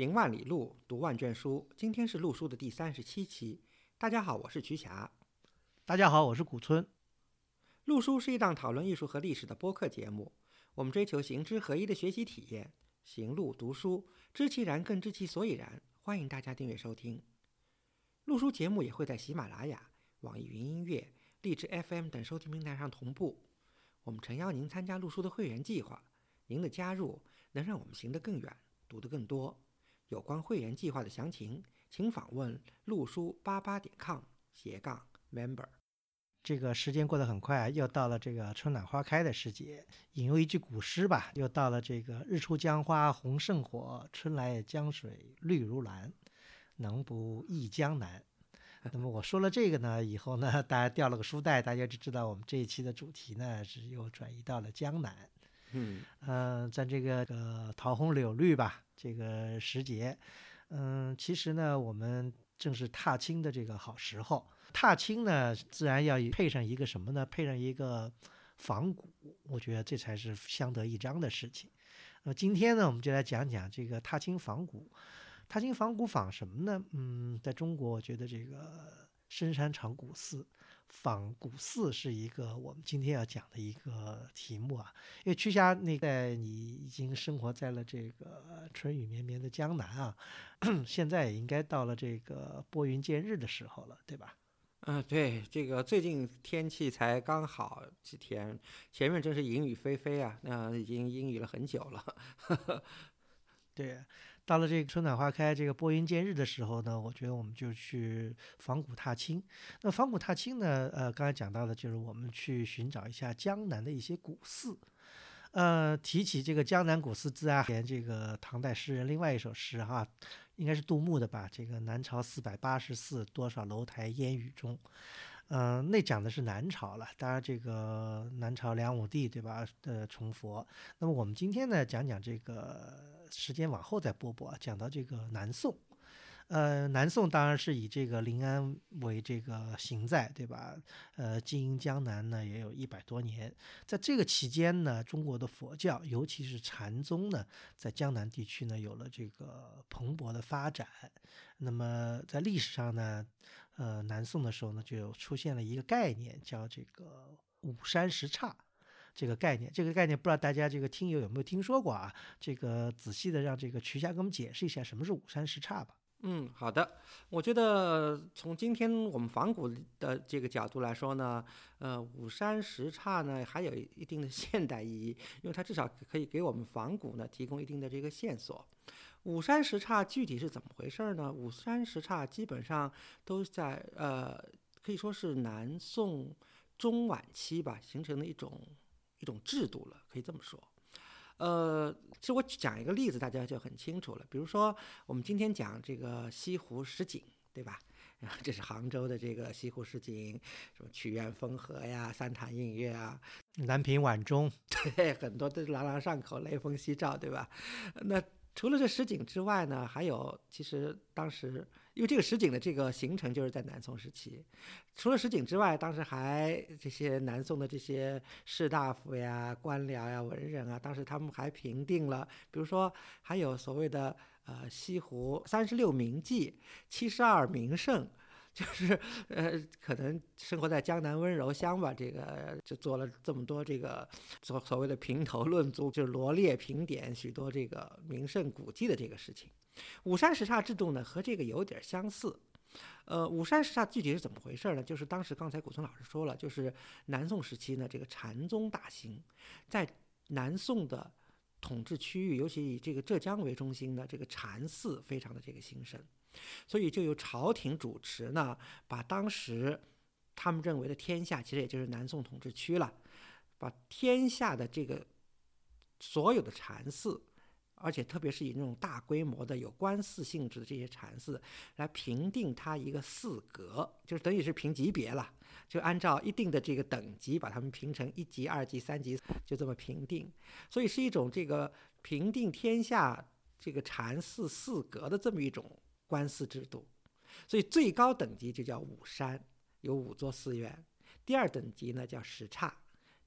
行万里路，读万卷书。今天是陆书的第三十七期。大家好，我是瞿霞。大家好，我是古村。陆书是一档讨论艺术和历史的播客节目。我们追求行知合一的学习体验，行路读书，知其然更知其所以然。欢迎大家订阅收听。陆书节目也会在喜马拉雅、网易云音乐、荔枝 FM 等收听平台上同步。我们诚邀您参加陆书的会员计划。您的加入能让我们行得更远，读得更多。有关会员计划的详情，请访问路书八八点 com 斜杠 member。这个时间过得很快，又到了这个春暖花开的时节。引用一句古诗吧，又到了这个“日出江花红胜火，春来江水绿如蓝，能不忆江南”。那么我说了这个呢，以后呢，大家掉了个书袋，大家就知道我们这一期的主题呢是又转移到了江南。嗯嗯，在这个呃桃红柳绿吧这个时节，嗯，其实呢，我们正是踏青的这个好时候。踏青呢，自然要配上一个什么呢？配上一个仿古，我觉得这才是相得益彰的事情。那么今天呢，我们就来讲讲这个踏青仿古。踏青仿古仿什么呢？嗯，在中国，我觉得这个。深山长古寺，仿古寺是一个我们今天要讲的一个题目啊。因为曲霞，那在你已经生活在了这个春雨绵绵的江南啊，现在也应该到了这个拨云见日的时候了，对吧？嗯，对，这个最近天气才刚好几天，前面真是阴雨霏霏啊，那已经阴雨了很久了。对，到了这个春暖花开、这个拨云见日的时候呢，我觉得我们就去仿古踏青。那仿古踏青呢，呃，刚才讲到的就是我们去寻找一下江南的一些古寺。呃，提起这个江南古寺，自然连这个唐代诗人另外一首诗哈，应该是杜牧的吧？这个南朝四百八十寺，多少楼台烟雨中。嗯，那讲的是南朝了，当然这个南朝梁武帝对吧？呃崇佛。那么我们今天呢，讲讲这个时间往后再播播，讲到这个南宋。呃，南宋当然是以这个临安为这个行在，对吧？呃，经营江南呢，也有一百多年。在这个期间呢，中国的佛教，尤其是禅宗呢，在江南地区呢，有了这个蓬勃的发展。那么在历史上呢，呃，南宋的时候呢，就出现了一个概念，叫这个五山十刹。这个概念，这个概念不知道大家这个听友有没有听说过啊？这个仔细的让这个瞿霞给我们解释一下什么是五山十刹吧。嗯，好的。我觉得从今天我们仿古的这个角度来说呢，呃，五山十刹呢还有一定的现代意义，因为它至少可以给我们仿古呢提供一定的这个线索。五山十刹具体是怎么回事呢？五山十刹基本上都在呃，可以说是南宋中晚期吧形成的一种一种制度了，可以这么说。呃，其实我讲一个例子，大家就很清楚了。比如说，我们今天讲这个西湖十景，对吧？这是杭州的这个西湖十景，什么曲院风荷呀、三潭印月啊、南屏晚钟，对，很多都是朗朗上口、雷锋夕照，对吧？那除了这十景之外呢，还有其实当时。因为这个实景的这个形成就是在南宋时期，除了实景之外，当时还这些南宋的这些士大夫呀、官僚呀、文人啊，当时他们还评定了，比如说还有所谓的呃西湖三十六名妓、七十二名胜，就是呃可能生活在江南温柔乡吧，这个就做了这么多这个所所谓的评头论足，就是罗列评点许多这个名胜古迹的这个事情。五山十刹制度呢，和这个有点相似。呃，五山十刹具体是怎么回事呢？就是当时刚才古村老师说了，就是南宋时期呢，这个禅宗大兴，在南宋的统治区域，尤其以这个浙江为中心的这个禅寺非常的这个兴盛，所以就由朝廷主持呢，把当时他们认为的天下，其实也就是南宋统治区了，把天下的这个所有的禅寺。而且特别是以那种大规模的有官寺性质的这些禅寺，来评定它一个寺格，就是等于是评级别了，就按照一定的这个等级把它们评成一级、二级、三级，就这么评定。所以是一种这个评定天下这个禅寺寺格的这么一种官寺制度。所以最高等级就叫五山，有五座寺院；第二等级呢叫十刹，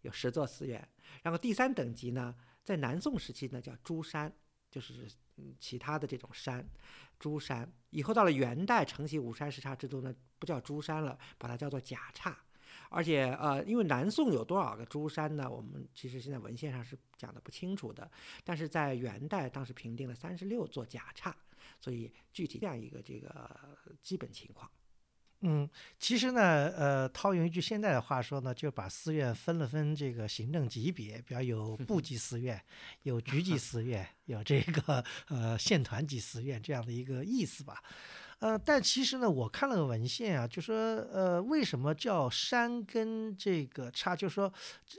有十座寺院；然后第三等级呢，在南宋时期呢叫诸山。就是其他的这种山，诸山。以后到了元代承袭五山十刹制度呢，不叫诸山了，把它叫做甲刹。而且呃，因为南宋有多少个诸山呢？我们其实现在文献上是讲的不清楚的。但是在元代当时评定了三十六座甲刹，所以具体这样一个这个基本情况。嗯，其实呢，呃，套用一句现在的话说呢，就把寺院分了分这个行政级别，比方有部级寺院，有局级寺院，有这个呃县团级寺院这样的一个意思吧。呃，但其实呢，我看了个文献啊，就说，呃，为什么叫山跟这个刹？就说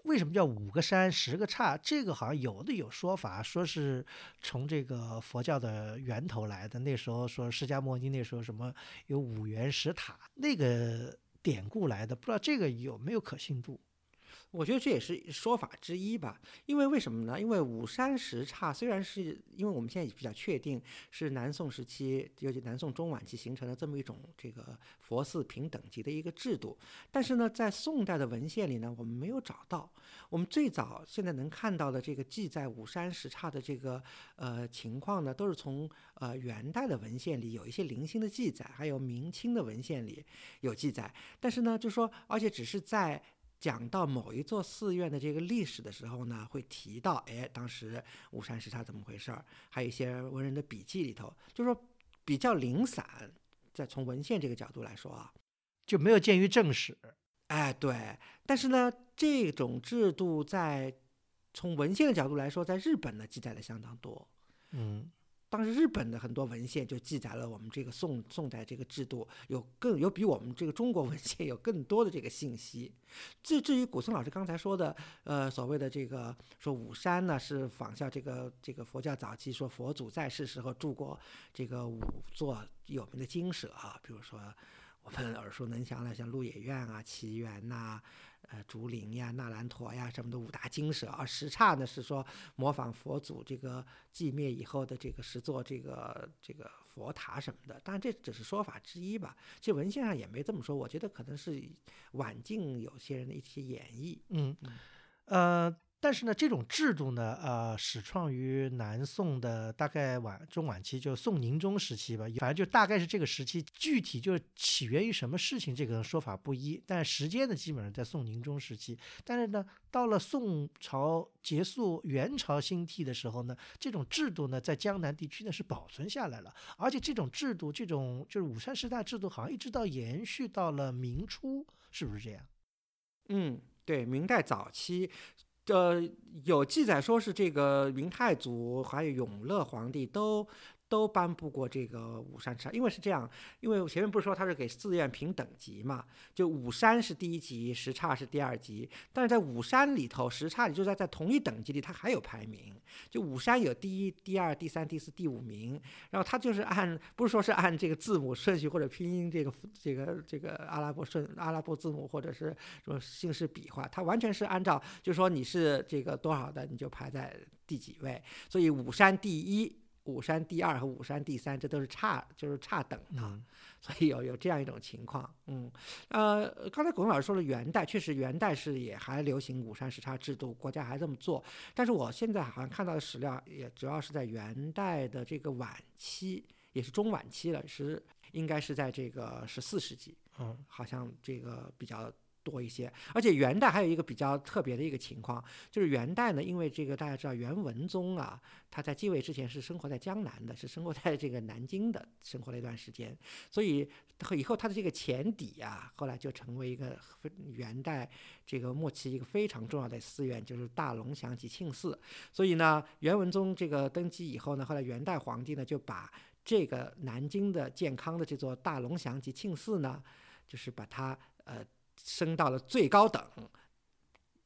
为什么叫五个山十个刹？这个好像有的有说法，说是从这个佛教的源头来的。那时候说释迦牟尼那时候什么有五元十塔那个典故来的，不知道这个有没有可信度？我觉得这也是说法之一吧，因为为什么呢？因为五山十刹虽然是因为我们现在比较确定是南宋时期，尤其南宋中晚期形成了这么一种这个佛寺评等级的一个制度，但是呢，在宋代的文献里呢，我们没有找到。我们最早现在能看到的这个记载五山十刹的这个呃情况呢，都是从呃元代的文献里有一些零星的记载，还有明清的文献里有记载，但是呢，就说而且只是在。讲到某一座寺院的这个历史的时候呢，会提到，哎，当时五山十刹怎么回事儿？还有一些文人的笔记里头，就说比较零散。在从文献这个角度来说啊，就没有鉴于正史。哎，对。但是呢，这种制度在从文献的角度来说，在日本呢记载的相当多。嗯。当时日本的很多文献就记载了我们这个宋宋代这个制度有更有比我们这个中国文献有更多的这个信息。至至于古松老师刚才说的，呃，所谓的这个说五山呢是仿效这个这个佛教早期说佛祖在世时候住过这个五座有名的精舍啊，比如说我们耳熟能详的像鹿野苑啊、祇园呐。呃，竹林呀、纳兰陀呀什么的五大精舍，而十刹呢是说模仿佛祖这个寂灭以后的这个十座这个这个佛塔什么的。当然这只是说法之一吧，其实文献上也没这么说。我觉得可能是晚近有些人的一些演绎。嗯，呃。但是呢，这种制度呢，呃，始创于南宋的大概晚中晚期，就宋宁宗时期吧，反正就大概是这个时期。具体就是起源于什么事情，这个说法不一，但时间呢，基本上在宋宁宗时期。但是呢，到了宋朝结束、元朝兴替的时候呢，这种制度呢，在江南地区呢是保存下来了，而且这种制度，这种就是五山十大制度，好像一直到延续到了明初，是不是这样？嗯，对，明代早期。呃，有记载说是这个明太祖还有永乐皇帝都。都颁布过这个五山十刹，因为是这样，因为我前面不是说他是给寺院评等级嘛，就五山是第一级，十刹是第二级，但是在五山里头，十刹里就在在同一等级里，它还有排名，就五山有第一、第二、第三、第四、第五名，然后它就是按不是说是按这个字母顺序或者拼音这个这个这个阿拉伯顺阿拉伯字母或者是说姓氏笔画，它完全是按照就是说你是这个多少的你就排在第几位，所以五山第一。五山第二和五山第三，这都是差，就是差等的，所以有有这样一种情况。嗯，呃，刚才龚老师说了，元代确实元代是也还流行五山十差制度，国家还这么做。但是我现在好像看到的史料，也主要是在元代的这个晚期，也是中晚期了，是应该是在这个十四世纪。嗯，好像这个比较。多一些，而且元代还有一个比较特别的一个情况，就是元代呢，因为这个大家知道元文宗啊，他在继位之前是生活在江南的，是生活在这个南京的，生活了一段时间，所以以后他的这个前邸啊，后来就成为一个元代这个末期一个非常重要的寺院，就是大龙祥吉庆寺。所以呢，元文宗这个登基以后呢，后来元代皇帝呢就把这个南京的健康的这座大龙祥吉庆寺呢，就是把它呃。升到了最高等，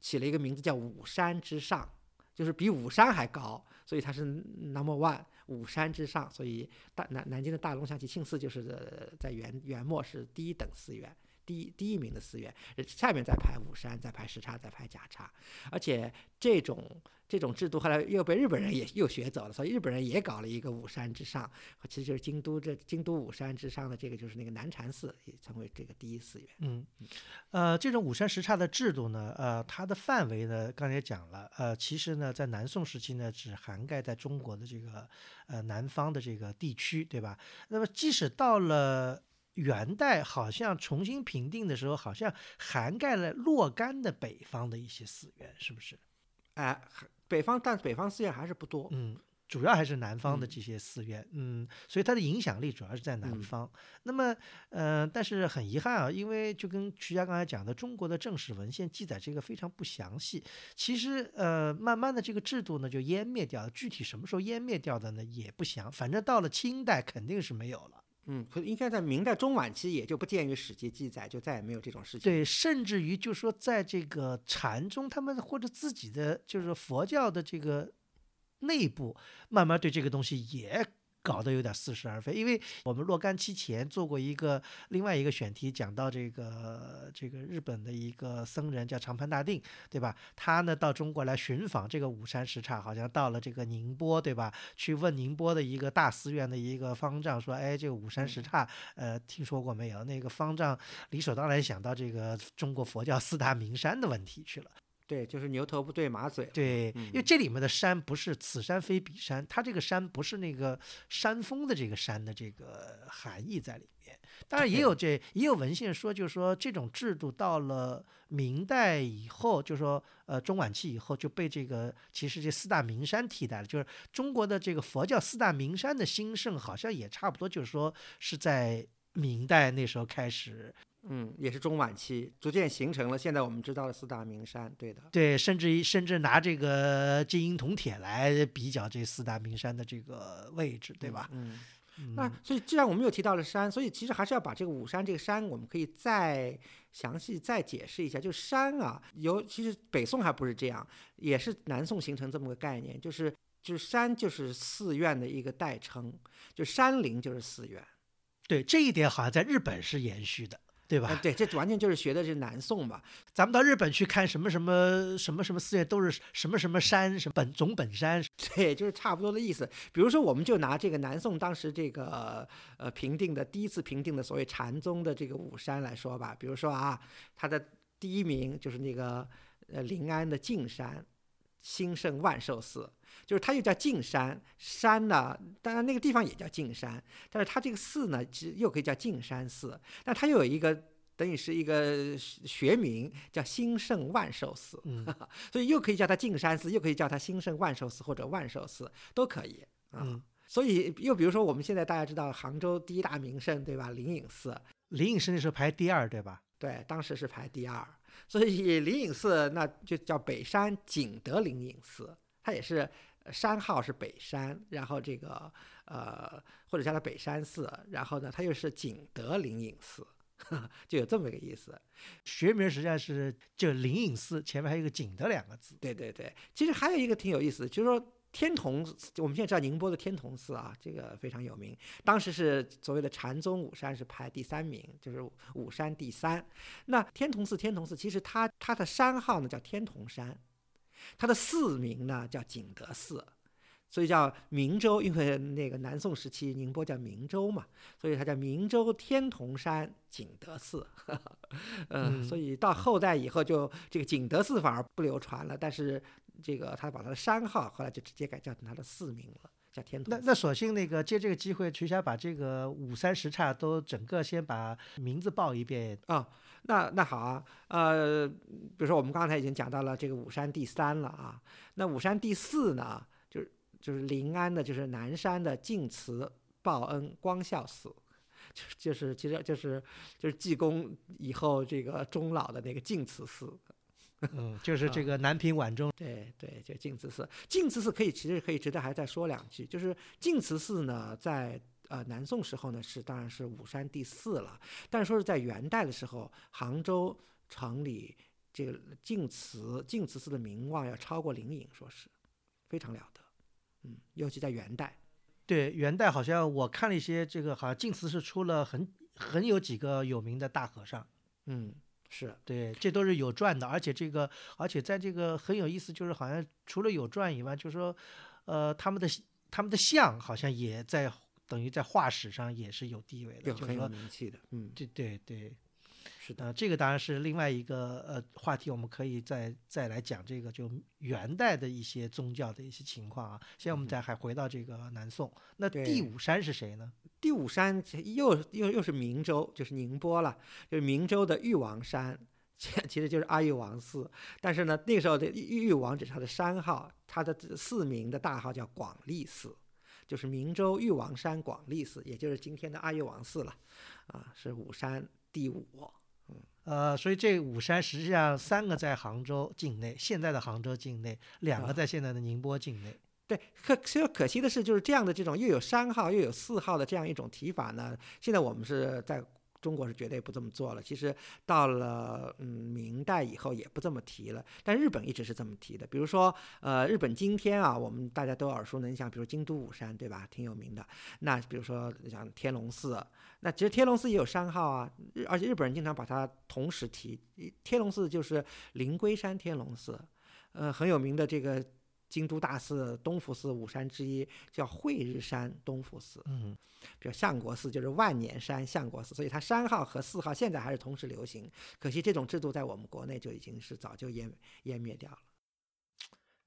起了一个名字叫五山之上，就是比五山还高，所以它是 number one，五山之上。所以大南南京的大龙祥吉庆寺就是在元元末是第一等寺院，第第一名的寺院，下面再排五山，再排十刹，再排甲刹，而且这种。这种制度后来又被日本人也又学走了，所以日本人也搞了一个五山之上，其实就是京都这京都五山之上的这个就是那个南禅寺，也成为这个第一寺院。嗯，呃，这种五山十刹的制度呢，呃，它的范围呢，刚才讲了，呃，其实呢，在南宋时期呢，只涵盖在中国的这个呃南方的这个地区，对吧？那么即使到了元代，好像重新评定的时候，好像涵盖了若干的北方的一些寺院，是不是？哎。北方，但北方寺院还是不多，嗯，主要还是南方的这些寺院，嗯，所以它的影响力主要是在南方。那么，呃，但是很遗憾啊，因为就跟徐家刚才讲的，中国的正史文献记载这个非常不详细。其实，呃，慢慢的这个制度呢就湮灭掉了，具体什么时候湮灭掉的呢也不详，反正到了清代肯定是没有了。嗯，可应该在明代中晚期也就不见于史籍记载，就再也没有这种事情。对，甚至于就说在这个禅宗，他们或者自己的就是佛教的这个内部，慢慢对这个东西也。搞得有点似是而非，因为我们若干期前做过一个另外一个选题，讲到这个这个日本的一个僧人叫长盘大定，对吧？他呢到中国来寻访这个五山十刹，好像到了这个宁波，对吧？去问宁波的一个大寺院的一个方丈说：“哎，这个五山十刹，呃，听说过没有？”那个方丈理所当然想到这个中国佛教四大名山的问题去了。对，就是牛头不对马嘴。对，因为这里面的山不是此山非彼山，它这个山不是那个山峰的这个山的这个含义在里面。当然也有这也有文献说，就是说这种制度到了明代以后，就是说呃中晚期以后就被这个其实这四大名山替代了。就是中国的这个佛教四大名山的兴盛，好像也差不多，就是说是在明代那时候开始。嗯，也是中晚期逐渐形成了。现在我们知道的四大名山，对的，对，甚至于甚至拿这个金银铜铁来比较这四大名山的这个位置，对吧？嗯，那所以既然我们又提到了山，所以其实还是要把这个五山这个山，我们可以再详细再解释一下。就山啊，尤其是北宋还不是这样，也是南宋形成这么个概念，就是就是山就是寺院的一个代称，就山林就是寺院。对，这一点好像在日本是延续的。对吧？对，这完全就是学的是南宋嘛。咱们到日本去看什么什么什么什么寺院，都是什么什么山，什么本总本山，对，就是差不多的意思。比如说，我们就拿这个南宋当时这个呃平定的第一次平定的所谓禅宗的这个五山来说吧。比如说啊，它的第一名就是那个呃临安的径山，兴圣万寿寺。就是它又叫径山，山呢，当然那个地方也叫径山，但是它这个寺呢，其实又可以叫径山寺，但它又有一个等于是一个学名叫兴圣万寿寺，所以又可以叫它径山寺，又可以叫它兴圣万寿寺或者万寿寺都可以啊。所以又比如说我们现在大家知道杭州第一大名胜对吧？灵隐寺，灵隐寺那时候排第二对吧？对，当时是排第二，所以灵隐寺那就叫北山景德灵隐寺，它也是。山号是北山，然后这个呃，或者叫它北山寺，然后呢，它又是景德灵隐寺，就有这么一个意思。学名实际上是就灵隐寺，前面还有一个景德两个字。对对对，其实还有一个挺有意思，就是说天童，我们现在知道宁波的天童寺啊，这个非常有名，当时是所谓的禅宗五山是排第三名，就是五山第三。那天童寺，天童寺其实它它的山号呢叫天童山。它的寺名呢叫景德寺，所以叫明州，因为那个南宋时期宁波叫明州嘛，所以它叫明州天童山景德寺。嗯，所以到后代以后就这个景德寺反而不流传了，但是这个他把他的山号后来就直接改叫成他的寺名了，叫天童。那那索性那个借这个机会，瞿霞把这个五山十刹都整个先把名字报一遍啊。那那好啊，呃，比如说我们刚才已经讲到了这个武山第三了啊，那武山第四呢，就是就是临安的，就是南山的净慈报恩光孝寺，就就是其实就是就是济公以后这个终老的那个净慈寺，嗯，就是这个南屏晚钟，对对，就净慈寺，净慈寺可以其实可以值得还再说两句，就是净慈寺呢在。呃，南宋时候呢是当然是五山第四了，但是说是在元代的时候，杭州城里这个净慈净慈寺的名望要超过灵隐，说是非常了得，嗯，尤其在元代。对，元代好像我看了一些这个，好像净慈是出了很很有几个有名的大和尚。嗯，是对，这都是有传的，而且这个，而且在这个很有意思，就是好像除了有传以外，就是说，呃，他们的他们的像好像也在等于在画史上也是有地位的，有很有就是说，名气的，嗯，对对对，是的，呃，这个当然是另外一个呃话题，我们可以再再来讲这个就元代的一些宗教的一些情况啊。现在我们再还回到这个南宋，那第五山是谁呢？第五山又又又是明州，就是宁波了，就是明州的玉王山，其其实就是阿育王寺。但是呢，那个时候的玉玉王只是他的山号，他的寺名的大号叫广利寺，就是明州玉王山广利寺，也就是今天的阿育王寺了，啊，是五山第五。呃，所以这五山实际上三个在杭州境内，现在的杭州境内，两个啊在现在的宁波境内。对，可其实可惜的是，就是这样的这种又有三号又有四号的这样一种提法呢，现在我们是在中国是绝对不这么做了。其实到了嗯明代以后也不这么提了，但日本一直是这么提的。比如说呃，日本今天啊，我们大家都耳熟能详，比如京都五山，对吧？挺有名的。那比如说像天龙寺，那其实天龙寺也有山号啊，而且日本人经常把它同时提。天龙寺就是灵龟山天龙寺，呃，很有名的这个京都大寺东福寺五山之一，叫惠日山东福寺。嗯，比如相国寺就是万年山相国寺，所以它山号和寺号现在还是同时流行。可惜这种制度在我们国内就已经是早就湮湮灭掉了。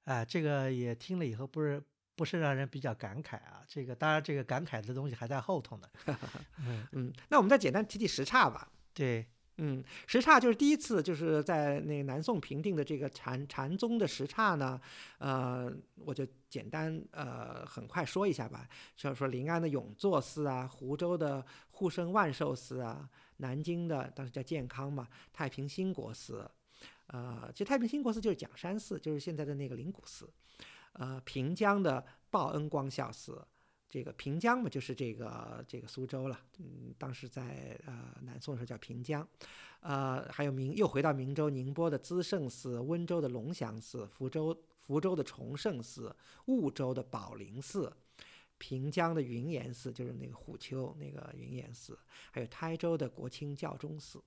啊，这个也听了以后，不是不是让人比较感慨啊。这个当然，这个感慨的东西还在后头呢。嗯，嗯，那我们再简单提提时差吧。对，嗯，时差就是第一次就是在那个南宋平定的这个禅禅宗的时差呢，呃，我就简单呃很快说一下吧，就是说临安的永坐寺啊，湖州的护生万寿寺啊，南京的当时叫健康嘛，太平兴国寺，呃，其实太平兴国寺就是讲山寺，就是现在的那个灵谷寺，呃，平江的报恩光孝寺。这个平江嘛，就是这个这个苏州了，嗯，当时在呃南宋的时候叫平江，呃，还有明又回到明州、宁波的资圣寺、温州的龙祥寺、福州福州的崇圣寺、婺州的宝林寺、平江的云岩寺，就是那个虎丘那个云岩寺，还有台州的国清教中寺，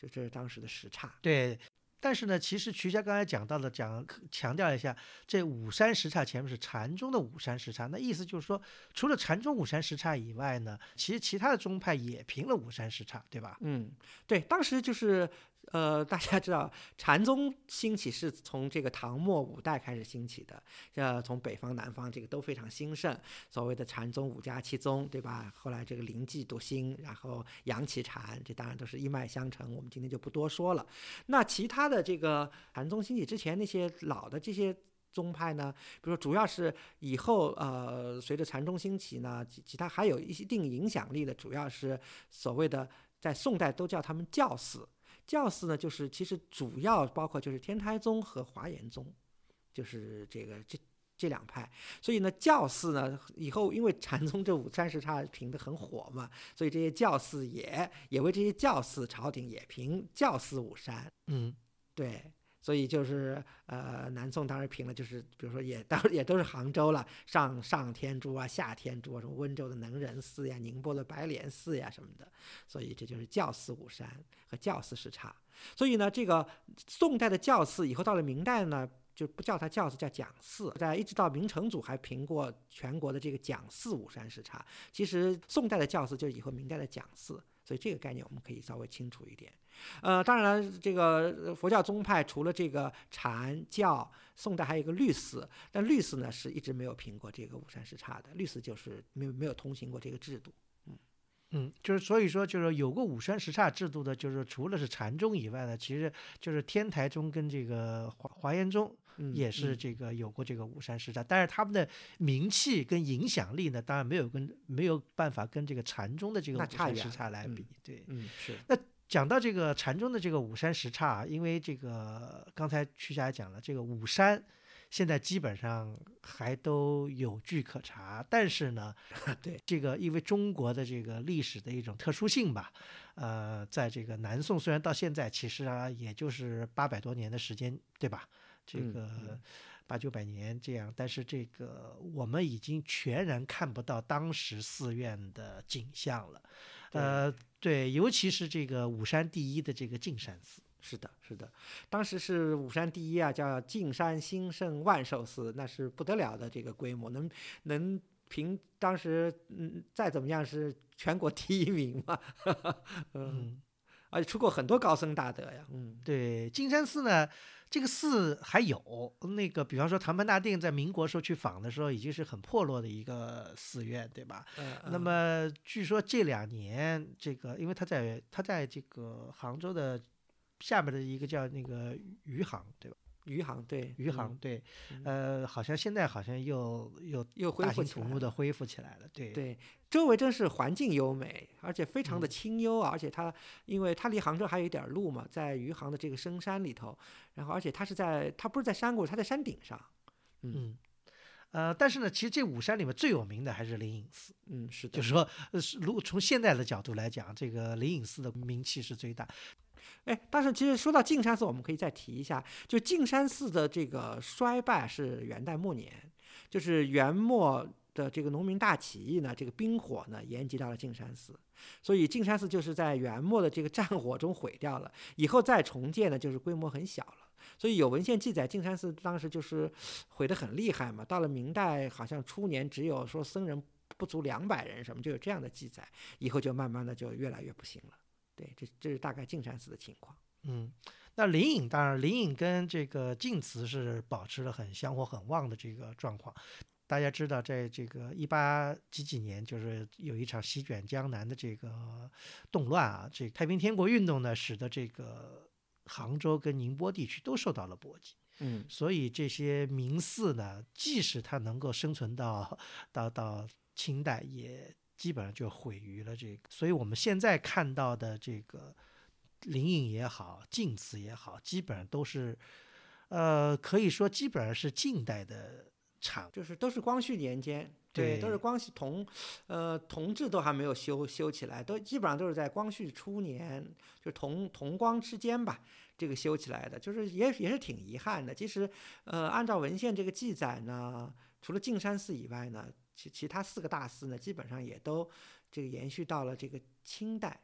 就这是当时的时差。对，但是呢，其实徐家刚才讲到的，讲强调一下，这五山时差前面是禅宗的五山时差，那意思就是说，除了禅宗五山时差以外呢，其实其他的宗派也评了五山时差，对吧？嗯，对，当时就是呃，大家知道禅宗兴起是从这个唐末五代开始兴起的，呃，从北方、南方这个都非常兴盛。所谓的禅宗五家七宗，对吧？后来这个灵济独兴，然后杨岐禅，这当然都是一脉相承，我们今天就不多说了。那其他的这个禅宗兴起之前那些老的这些。宗派呢，比如说主要是以后呃，随着禅宗兴起呢，其其他还有一定影响力的，主要是所谓的在宋代都叫他们教寺。教寺呢，就是其实主要包括就是天台宗和华严宗，就是这个这这两派。所以呢，教寺呢以后因为禅宗这五山时差评的很火嘛，所以这些教寺也也为这些教寺朝廷也评教寺五山。嗯，对，所以就是呃，南宋当时评了，就是比如说也当也都是杭州了，上上天竺啊，下天竺啊，什么温州的能仁寺呀，宁波的白莲寺呀什么的，所以这就是教寺五山和教寺时差。所以呢，这个宋代的教寺以后到了明代呢。就不叫它教寺，叫讲寺。在一直到明成祖还评过全国的这个讲寺五山时差。其实宋代的教寺就是以后明代的讲寺，所以这个概念我们可以稍微清楚一点。呃，当然了，这个呃佛教宗派除了这个禅教，宋代还有一个律寺，但律寺呢是一直没有评过这个五山十刹的，律寺就是没有没有通行过这个制度。嗯嗯，就是所以说，就是有过五山十刹制度的，就是除了是禅宗以外呢，其实就是天台宗跟这个华华严宗嗯，也是嗯这个有过这个五山时刹，但是他们的名气跟影响力呢，当然没有跟没有办法跟这个禅宗的这个五山时差远了嗯差来比，对。嗯是讲到这个禅宗的这个五山时差啊，因为这个刚才曲霞也讲了，这个五山现在基本上还都有据可查，但是呢，对这个因为中国的这个历史的一种特殊性吧，呃，在这个南宋虽然到现在其实啊也就是八百多年的时间，对吧？这嗯个、嗯八九百年这样，但是这个我们已经全然看不到当时寺院的景象了。呃，对，尤其是这个武山第一的这个净山寺。是的，是的，当时是武山第一啊，叫净山兴盛万寿寺，那是不得了的这个规模，能能凭当时嗯再怎么样是全国 第一名嘛，嗯，而且出过很多高僧大德呀，嗯，对，金山寺呢，这个寺还有那个，比方说唐门大定在民国时候去访的时候，已经是很破落的一个寺院，对吧？嗯那么据说这两年，这个因为他在他在这个杭州的下面的一个叫那个余杭，对吧？余杭对余杭嗯。对，呃，好像现在好像又又又恢大兴土木的恢复起来了，对。对，周围真是环境优美，而且非常的嗯。清幽啊，而且它因为它离杭州还有一点儿路嘛，在余杭的这个深山里头，然后而且它是在它不是在山谷，它在山顶上，嗯。呃，但是呢，其实这五山里面最有名的还是灵隐寺，嗯，是的，就是说，呃是如果从现在的角度来讲，这个灵隐寺的名气是最大。哎，但是其实说到净山寺，我们可以再提一下，就净山寺的这个衰败是元代末年，就是元末的这个农民大起义呢，这个兵火呢延及到了净山寺，所以净山寺就是在元末的这个战火中毁掉了，以后再重建呢，就是规模很小了。所以有文献记载，净山寺当时就是毁得很厉害嘛。到了明代，好像初年只有说僧人不足两百人，什么就有这样的记载。以后就慢慢的就越来越不行了。对，这这是大概净山寺的情况。嗯，那灵隐当然，灵隐跟这个净慈是保持了很香火很旺的这个状况。大家知道，在这个一八几几年，就是有一场席卷江南的这个动乱啊，这太平天国运动呢，使得这个杭州跟宁波地区都受到了波及。嗯所以这些名寺呢，即使它能够生存到到到清代，也基本上就毁于了这个。所以我们现在看到的这个灵隐也好，净慈也好，基本上都是，呃，可以说基本上是近代的产物。就是都是光绪年间，对，都是光绪同，呃，同治都还没有修修起来，都基本上都是在光绪初年，就同同光之间吧，这个修起来的，就是也也是挺遗憾的。其实，呃，按照文献这个记载呢，除了净山寺以外呢，其其他四个大寺呢，基本上也都这个延续到了这个清代。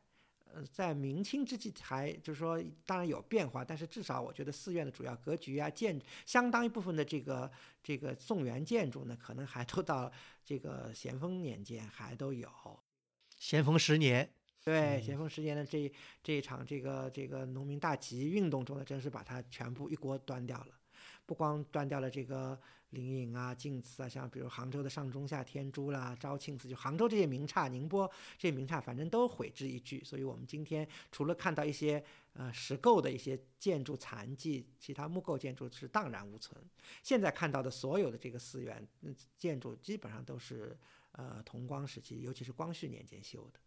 呃，在明清之际还就是说，当然有变化，但是至少我觉得寺院的主要格局啊，建相当一部分的这个这个宋元建筑呢，可能还都到这个咸丰年间还都有。咸丰十年，对，嗯咸丰十年的这这一场这个这个农民大起义运动中呢，真是把它全部一锅端掉了，不光端掉了这个灵隐啊、净慈啊，像比如杭州的上中下天珠啦、昭庆寺，就杭州这些名刹、宁波这些名刹，反正都毁之一炬。所以我们今天除了看到一些呃石构的一些建筑残迹，其他木构建筑是荡然无存。现在看到的所有的这个寺院嗯建筑，基本上都是呃同光时期，尤其是光绪年间修的。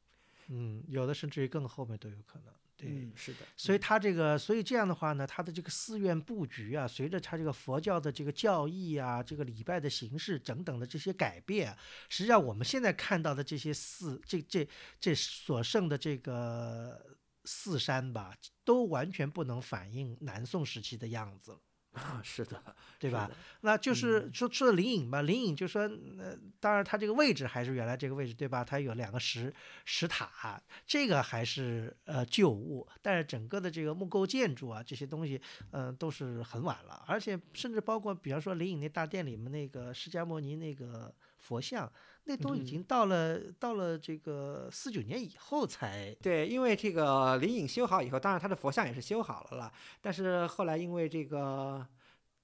嗯，有的甚至于更后面都有可能。对，嗯，是的。所以它这个，所以这样的话呢，它的这个寺院布局啊，随着它这个佛教的这个教义啊，这个礼拜的形式等等的这些改变啊，实际上我们现在看到的这些寺，这这这所剩的这个寺山吧，都完全不能反映南宋时期的样子了。啊，是的，对吧？那就是说说的灵隐吧，灵隐就说，呃，当然它这个位置还是原来这个位置，对吧？它有两个石石塔，这个还是呃旧物，但是整个的这个木构建筑啊，这些东西，嗯、都是很晚了，而且甚至包括，比方说灵隐那大殿里面那个释迦牟尼那个佛像，那都已嗯经到了、到了这个四九年以后才，对，因为这个灵隐修好以后，当然他的佛像也是修好了啦，但是后来因为这个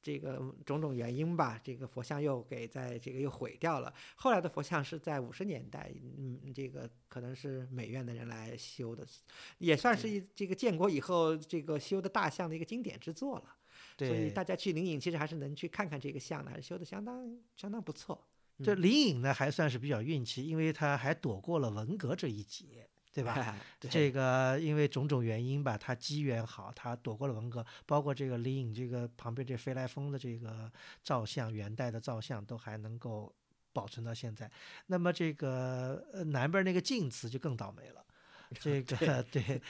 这个种种原因吧，这个佛像又给在这个又毁掉了。后来的佛像是在五十年代，嗯，这个可能是美院的人来修的，也算是一这个建国以后这个修的大像的一个经典之作了。所以，大家去灵隐其实还是能去看看这个像的，还是修的相当相当不错。这嗯灵隐呢还算是比较运气，因为他还躲过了文革这一劫，对吧？对这个因为种种原因吧，他机缘好，他躲过了文革，包括这个李隐这个旁边这飞来峰的这个照相，元代的照相都还能够保存到现在。那么这个呃南边那个晋祠就更倒霉了。这个对，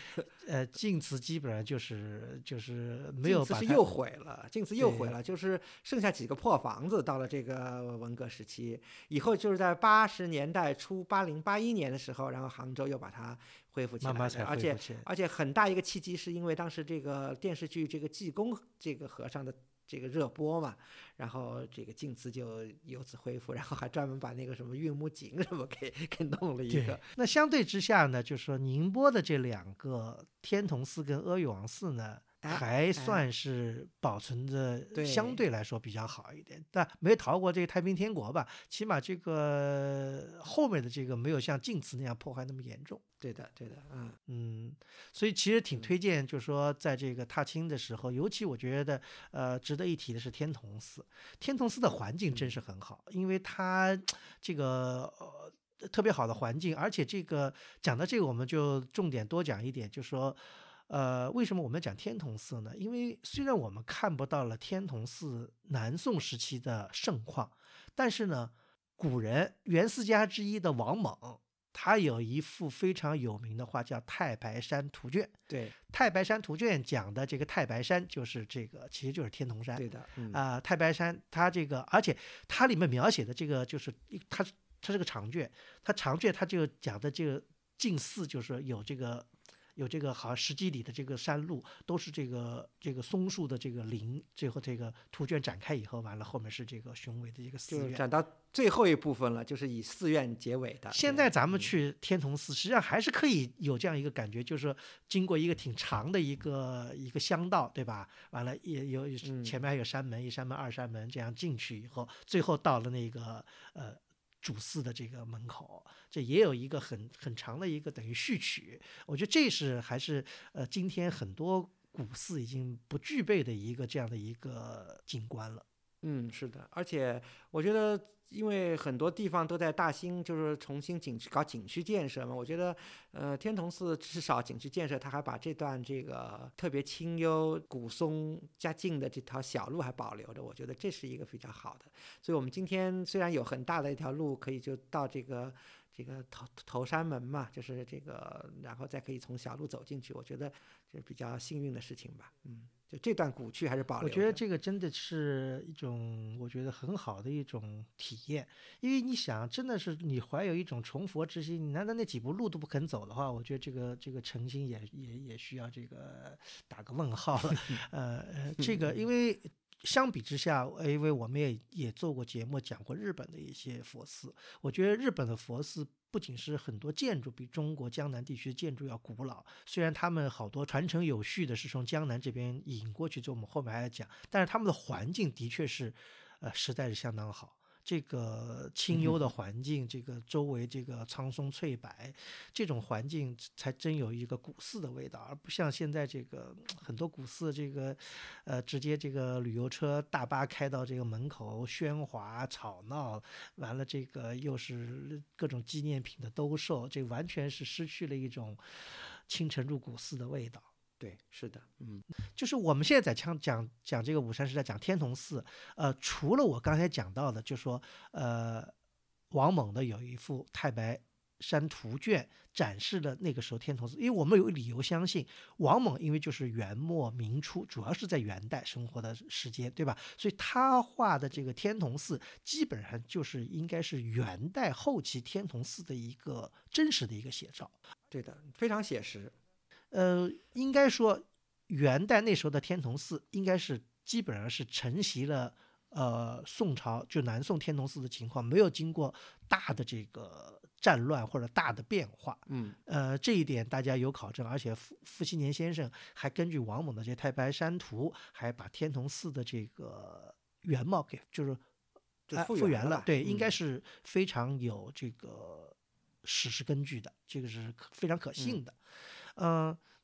呃，晋祠基本上就是就是没有把它晋祠是又毁了，晋祠又毁了，就是剩下几个破房子。到了这个文革时期以后，就是在八十年代初，八零八一年的时候，然后杭州又把它恢复起来而且而且很大一个契机是因为当时这个电视剧这个济公这个和尚的这个热播嘛，然后这个晋祠就由此恢复，然后还专门把那个什么岳母井 什么给给弄了一个，那相对之下呢，就是说宁波的这两个天童寺跟阿育王寺呢，还算是保存的相对来说比较好一点，但没逃过这个太平天国吧。起码这个后面的这个没有像晋祠那样破坏那么严重。对的对的，嗯，嗯，所以其实挺推荐，就是说在这个踏青的时候，尤其我觉得，呃，值得一提的是天童寺。天童寺的环境真是很好，因为它这个呃特别好的环境，而且这个讲到这个，我们就重点多讲一点，就是说。呃，为什么我们讲天童寺呢？因为虽然我们看不到了天童寺南宋时期的盛况，但是呢，古人元四家之一的王猛，他有一幅非常有名的画，叫《太白山图卷》。对《太白山图卷》讲的这个太白山，就是这个，其实就是天童山。对的，嗯啊、太白山它这个，而且它里面描写的这个就是它它是个长卷，它长卷它就讲的这个近似就是有这个有这个好像十几里的这个山路都是这个这个松树的这个林，最后这个图卷展开以后，完了后面是这个雄伟的这个寺院。展到最后一部分了，就是以寺院结尾的。现在咱们去天童寺，实际上还是可以有这样一个感觉，就是说经过一个挺长的一个一个乡道，对吧？完了也有嗯前面还有山门，一山门、二山门，这样进去以后，最后到了那个呃主寺的这个门口，这也有一个很很长的一个等于序曲。我觉得这是还是呃今天很多古寺已经不具备的一个这样的一个景观了。嗯，是的，而且我觉得，因为很多地方都在大兴，就是重新景区搞景区建设嘛。我觉得，呃，天童寺至少景区建设，它还把这段这个特别清幽、古松加静的这条小路还保留着，我觉得这是一个比较好的。所以我们今天虽然有很大的一条路可以就到这个这个头头山门嘛，就是这个，然后再可以从小路走进去，我觉得这是比较幸运的事情吧。嗯，就这段古趣还是保留。我觉得这个真的是一种，我觉得很好的一种体验，因为你想，真的是你怀有一种崇佛之心，你难道那几步路都不肯走的话，我觉得这个这个诚心也也也需要这个打个问号了。呃，呃这个因为。相比之下，呃因为我们也也做过节目，讲过日本的一些佛寺。我觉得日本的佛寺不仅是很多建筑比中国江南地区的建筑要古老，虽然他们好多传承有序的是从江南这边引过去，就我们后面还要讲，但是他们的环境的确是，呃，实在是相当好。这个清幽的环境，这个周围这个苍松翠柏，这种环境才真有一个古寺的味道，而不像现在这个很多古寺，这个呃直接这个旅游车大巴开到这个门口，喧哗吵闹，完了这个又是各种纪念品的兜售，这完全是失去了一种清晨入古寺的味道。对，是的，嗯。就是我们现在在讲讲讲这个五山时代，讲天童寺，呃，除了我刚才讲到的，就说呃，王猛的有一幅太白山图卷展示了那个时候天童寺，因为我们有理由相信王猛，因为就是元末明初，主要是在元代生活的时间，对吧？所以他画的这个天童寺，基本上就是应该是元代后期天童寺的一个真实的一个写照。对的，非常写实。呃，应该说元代那时候的天童寺应该是基本上是承袭了呃宋朝就南宋天童寺的情况，没有经过大的这个战乱或者大的变化。嗯，呃，这一点大家有考证，而且傅傅熹年先生还根据王猛的这《太白山图》，还把天童寺的这个原貌给就是就哎复原了对，应该嗯是非常有这个史实根据的，这个是非常可信的。嗯、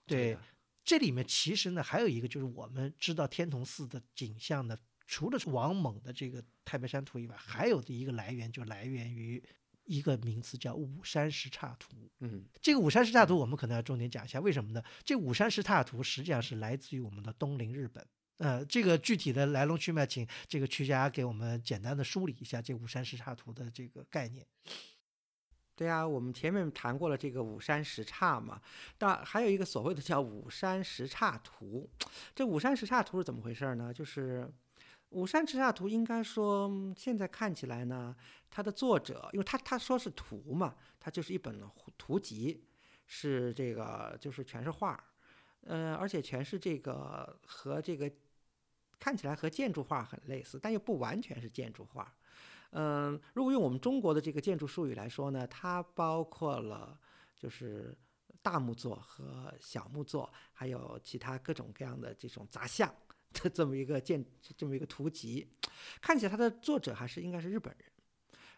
对，这里面其实呢还有一个就是我们知道天童寺的景象呢，除了是王猛的这个《太白山图》以外，还有的一个来源就来源于一个名词叫五山石刹图。嗯这个五山石刹图我们可能要重点讲一下，为什么呢？这五山石刹图实际上是来自于我们的东邻日本。呃，这个具体的来龙去脉，请这个曲家给我们简单的梳理一下这五山石刹图的这个概念。对呀，我们前面谈过了这个五山十岔嘛，但还有一个所谓的叫五山十岔图。这五山十岔图是怎么回事呢？就是五山十岔图应该说现在看起来呢，它的作者，因为他他说是图嘛，它就是一本图集，是这个就是全是画儿，呃，而且全是这个和这个看起来和建筑画很类似，但又不完全是建筑画。嗯，如果用我们中国的这个建筑术语来说呢，它包括了就是大木作和小木作，还有其他各种各样的这种杂项 的这么一个建这么一个图集。看起来它的作者还是应该是日本人，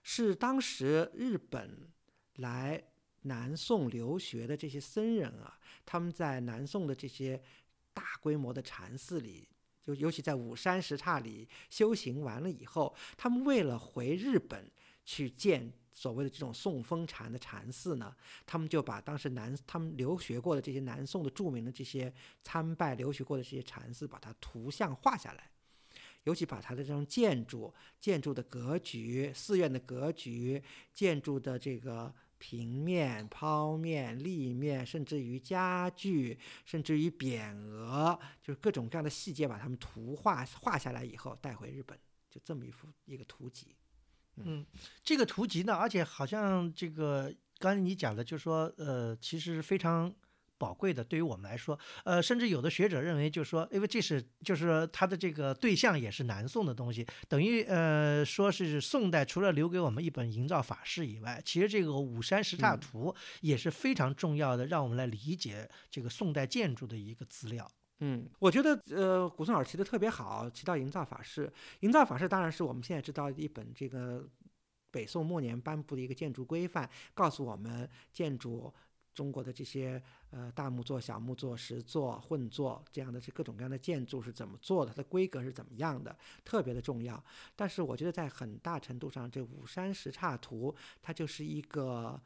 是当时日本来南宋留学的这些僧人啊，他们在南宋的这些大规模的禅寺里。就尤其在五山十刹里修行完了以后，他们为了回日本去建所谓的这种宋风禅的禅寺呢，他们就把当时南他们留学过的这些南宋的著名的这些参拜留学过的这些禅寺，把它图像画下来，尤其把它的这种建筑、建筑的格局、寺院的格局、建筑的这个。平面、剖面、立面，甚至于家具，甚至于匾额，就是各种各样的细节，把它们图画画下来以后带回日本，就这么一幅一个图集。嗯，这个图集呢，而且好像这个刚才你讲的，就是说，呃，其实非常。宝贵的，对于我们来说，呃，甚至有的学者认为，就是说，因为这是就是他的这个对象也是南宋的东西，等于呃，说是宋代除了留给我们一本《营造法式》以外，其实这个《五山十刹图》也是非常重要的，让我们来理解这个宋代建筑的一个资料。嗯，我觉得呃，古松老师提的特别好，提到《营造法式》，《营造法式》当然是我们现在知道一本这个北宋末年颁布的一个建筑规范，告诉我们建筑。中国的这些呃大木作、小木作、石作、混作这样的这各种各样的建筑是怎么做的？它的规格是怎么样的？特别的重要。但是我觉得在很大程度上，这五山十岔图它就是一个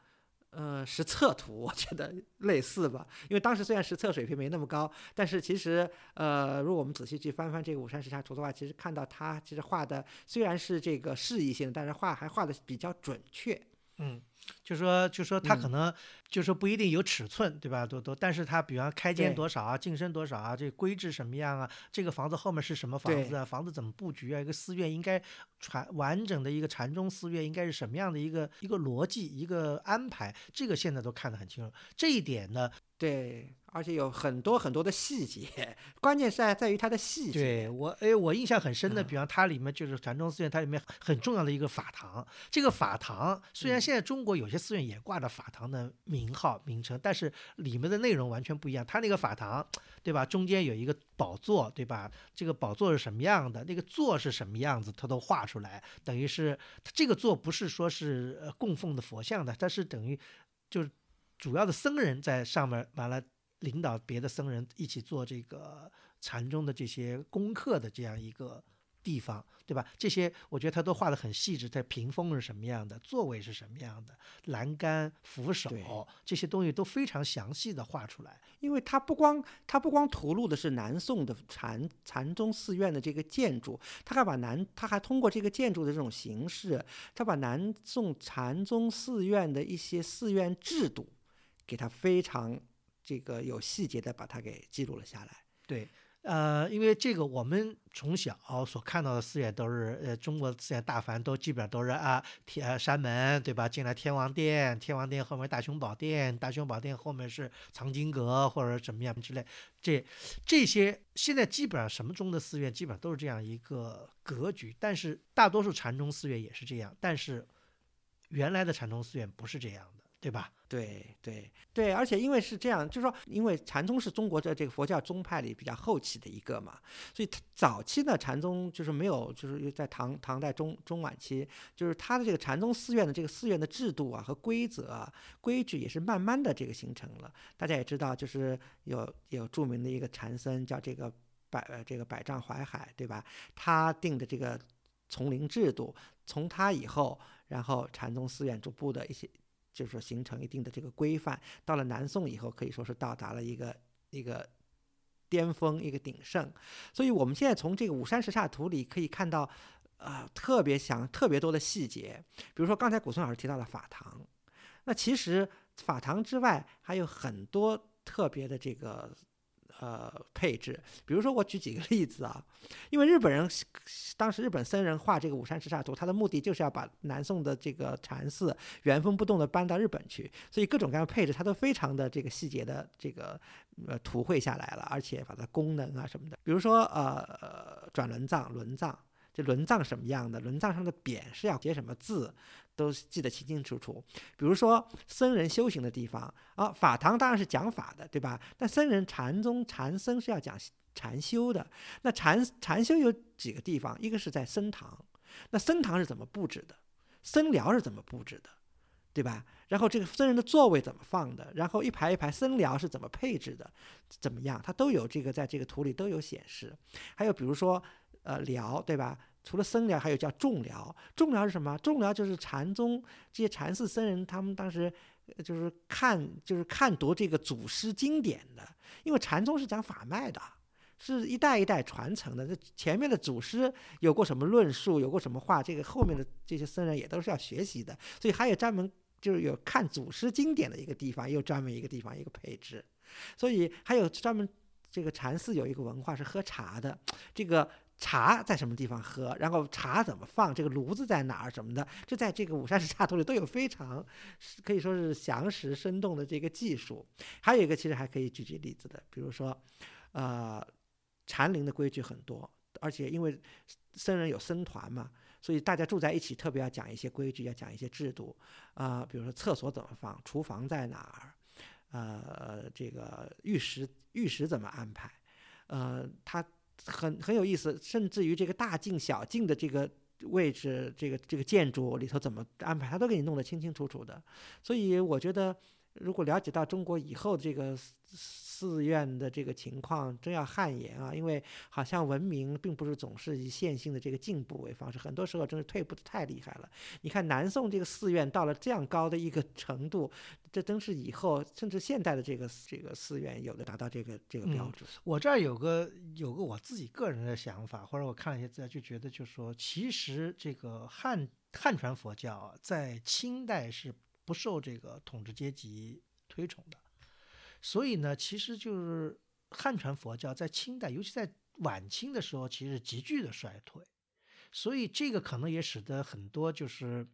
呃实测图，我觉得类似吧。因为当时虽然实测水平没那么高，但是其实呃，如果我们仔细去翻翻这个五山十岔图的话，其实看到它其实画的虽然是这个示意性，但是画还画的比较准确。嗯。就说，就说它可能，就说不一定有尺寸，对吧？都都，但是它比方开间多少啊，净深多少啊，这规制什么样啊？这个房子后面是什么房子啊？房子怎么布局啊？一个寺院应该传完整的一个禅宗寺院应该是什么样的一个一个逻辑一个安排？这个现在都看得很清楚。这一点呢？对，而且有很多很多的细节，关键是在在于它的细节。对我，哎，我印象很深的，比方它里面就是禅宗寺院，它里面很重要的一个法堂。这个法堂虽然现在中国有些寺院也挂着法堂的名号名称，但是里面的内容完全不一样。它那个法堂，对吧？中间有一个宝座，对吧？这个宝座是什么样的？那个座是什么样子？它都画出来，等于是这个座不是说是供奉的佛像的，它是等于就是。主要的僧人在上面，完了领导别的僧人一起做这个禅宗的这些功课的这样一个地方，对吧？这些我觉得他都画的很细致，在屏风是什么样的，座位是什么样的，栏杆、扶手这些东西都非常详细的画出来。因为他不光他不光吐露的是南宋的禅禅宗寺院的这个建筑，他还把南他还通过这个建筑的这种形式，他把南宋禅宗寺院的一些寺院制度。给他非常这个有细节的把它给记录了下来。对，呃，因为这个我们从小所看到的寺院都是，呃，中国寺院大凡都基本上都是啊，天山门对吧？进来天王殿，天王殿后面大雄宝殿，大雄宝殿后面是藏经阁或者怎么样之类。这这些现在基本上什么宗的寺院基本上都是这样一个格局，但是大多数禅宗寺院也是这样，但是原来的禅宗寺院不是这样的，对吧？对对对，而且因为是这样，就是说，因为禅宗是中国的这个佛教宗派里比较后期的一个嘛，所以早期呢，禅宗就是没有，就是在唐唐代中中晚期，就是它的这个禅宗寺院的这个寺院的制度啊和规则规矩也是慢慢的这个形成了。大家也知道，就是有有著名的一个禅僧叫这个百呃这个百丈怀海，对吧？他定的这个丛林制度，从他以后，然后禅宗寺院逐步的一些。就是说，形成一定的这个规范，到了南宋以后，可以说是到达了一个一个巅峰，一个鼎盛。所以，我们现在从这个五山十刹图里可以看到，啊，特别详、特别多的细节。比如说，刚才古松老师提到了法堂，那其实法堂之外还有很多特别的这个。呃，配置，比如说我举几个例子啊，因为日本人当时日本僧人画这个五山十刹图，他的目的就是要把南宋的这个禅寺原封不动的搬到日本去，所以各种各样的配置，它都非常的这个细节的这个呃图绘下来了，而且把它功能啊什么的，比如说呃转轮藏，轮藏。这轮藏什么样的？轮藏上的匾是要写什么字，都记得清清楚楚。比如说僧人修行的地方啊，法堂当然是讲法的，对吧？但僧人禅宗禅僧是要讲禅修的。那禅禅修有几个地方？一个是在僧堂，那僧堂是怎么布置的？僧寮是怎么布置的？对吧？然后这个僧人的座位怎么放的？然后一排一排僧寮是怎么配置的？怎么样？它都有这个在这个图里都有显示。还有比如说。呃，寮对吧？除了僧寮，还有叫众寮。众寮是什么？众寮就是禅宗这些禅寺僧人，他们当时就是看，就是看读这个祖师经典的。因为禅宗是讲法脉的，是一代一代传承的。这前面的祖师有过什么论述，有过什么话，这个后面的这些僧人也都是要学习的。所以还有专门就是有看祖师经典的一个地方，又专门一个地方一个配置。所以还有专门这个禅寺有一个文化是喝茶的，这个。茶在什么地方喝？然后茶怎么放？这个炉子在哪儿？什么的？这在这个五山石插图里都有非常可以说是详实生动的这个技术。还有一个其实还可以举举例子的，比如说，呃，禅林的规矩很多，而且因为僧人有僧团嘛，所以大家住在一起特别要讲一些规矩，要讲一些制度啊。比如说厕所怎么放，厨房在哪儿？呃，这个浴室浴室怎么安排？呃，他。很很有意思，甚至于这个大镜小镜的这个位置，这个这个建筑里头怎么安排，他都给你弄得清清楚楚的。所以我觉得，如果了解到中国以后这个。寺院的这个情况真要汗颜啊！因为好像文明并不是总是以线性的这个进步为方式，很多时候真是退步的太厉害了。你看南宋这个寺院到了这样高的一个程度，这真是以后甚至现代的这个这个寺院有的达到这个这个标准。我这儿有个有个我自己个人的想法，或者我看了一些资料，就觉得就说，其实这个汉汉传佛教在清代是不受这个统治阶级推崇的。所以呢，其实就是汉传佛教在清代，尤其在晚清的时候，其实急剧的衰退。所以这个可能也使得很多就是，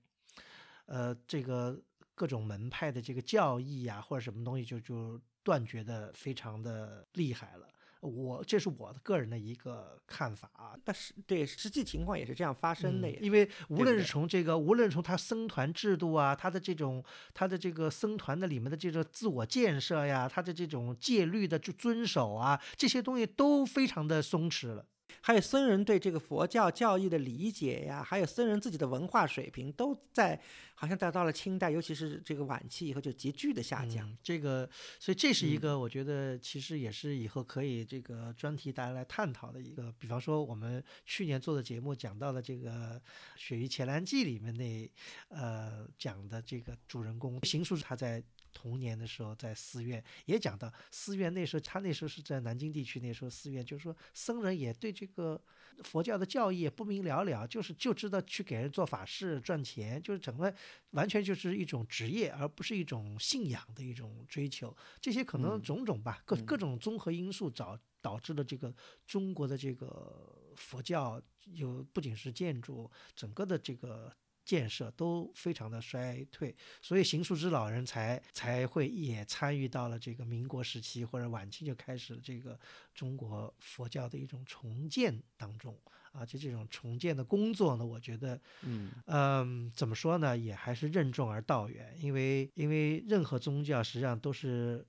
呃，这个各种门派的这个教义呀，或者什么东西，就就断绝的非常的厉害了。我这是我的个人的一个看法啊，但是对实际情况也是这样发生的。因为无论是从这个，无论从他僧团制度啊，他的这种他的这个僧团的里面的这个自我建设呀，他的这种戒律的就遵守啊，这些东西都非常的松弛了。还有僧人对这个佛教教义的理解呀，还有僧人自己的文化水平，都在好像到到了清代，尤其是这个晚期以后，就急剧的下降。这个，所以这是一个我觉得其实也是以后可以这个专题大家来探讨的一个。比方说，我们去年做的节目讲到了这个《雪域前兰记》里面那呃讲的这个主人公行书，他在。童年的时候，在寺院也讲到，寺院那时候他那时候是在南京地区，那时候寺院就是说僧人也对这个佛教的教义也不明了了，就是就知道去给人做法事赚钱，就是整个完全就是一种职业，而不是一种信仰的一种追求。这些可能种种吧，各各种综合因素导导致了这个中国的这个佛教有不仅是建筑，整个的这个。建设都非常的衰退，所以邢树之老人才才会也参与到了这个民国时期或者晚期就开始了这个中国佛教的一种重建当中啊，就这种重建的工作呢，我觉得，嗯嗯，怎么说呢，也还是任重而道远，因为因为任何宗教实际上都是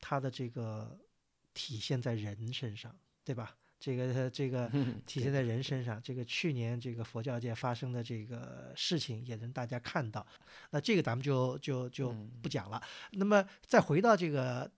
它的这个体现在人身上，对吧？这个这个 体现在人身上，这个去年这个佛教界发生的这个事情也能大家看到，那这个咱们就就就不讲了。那么再回到这个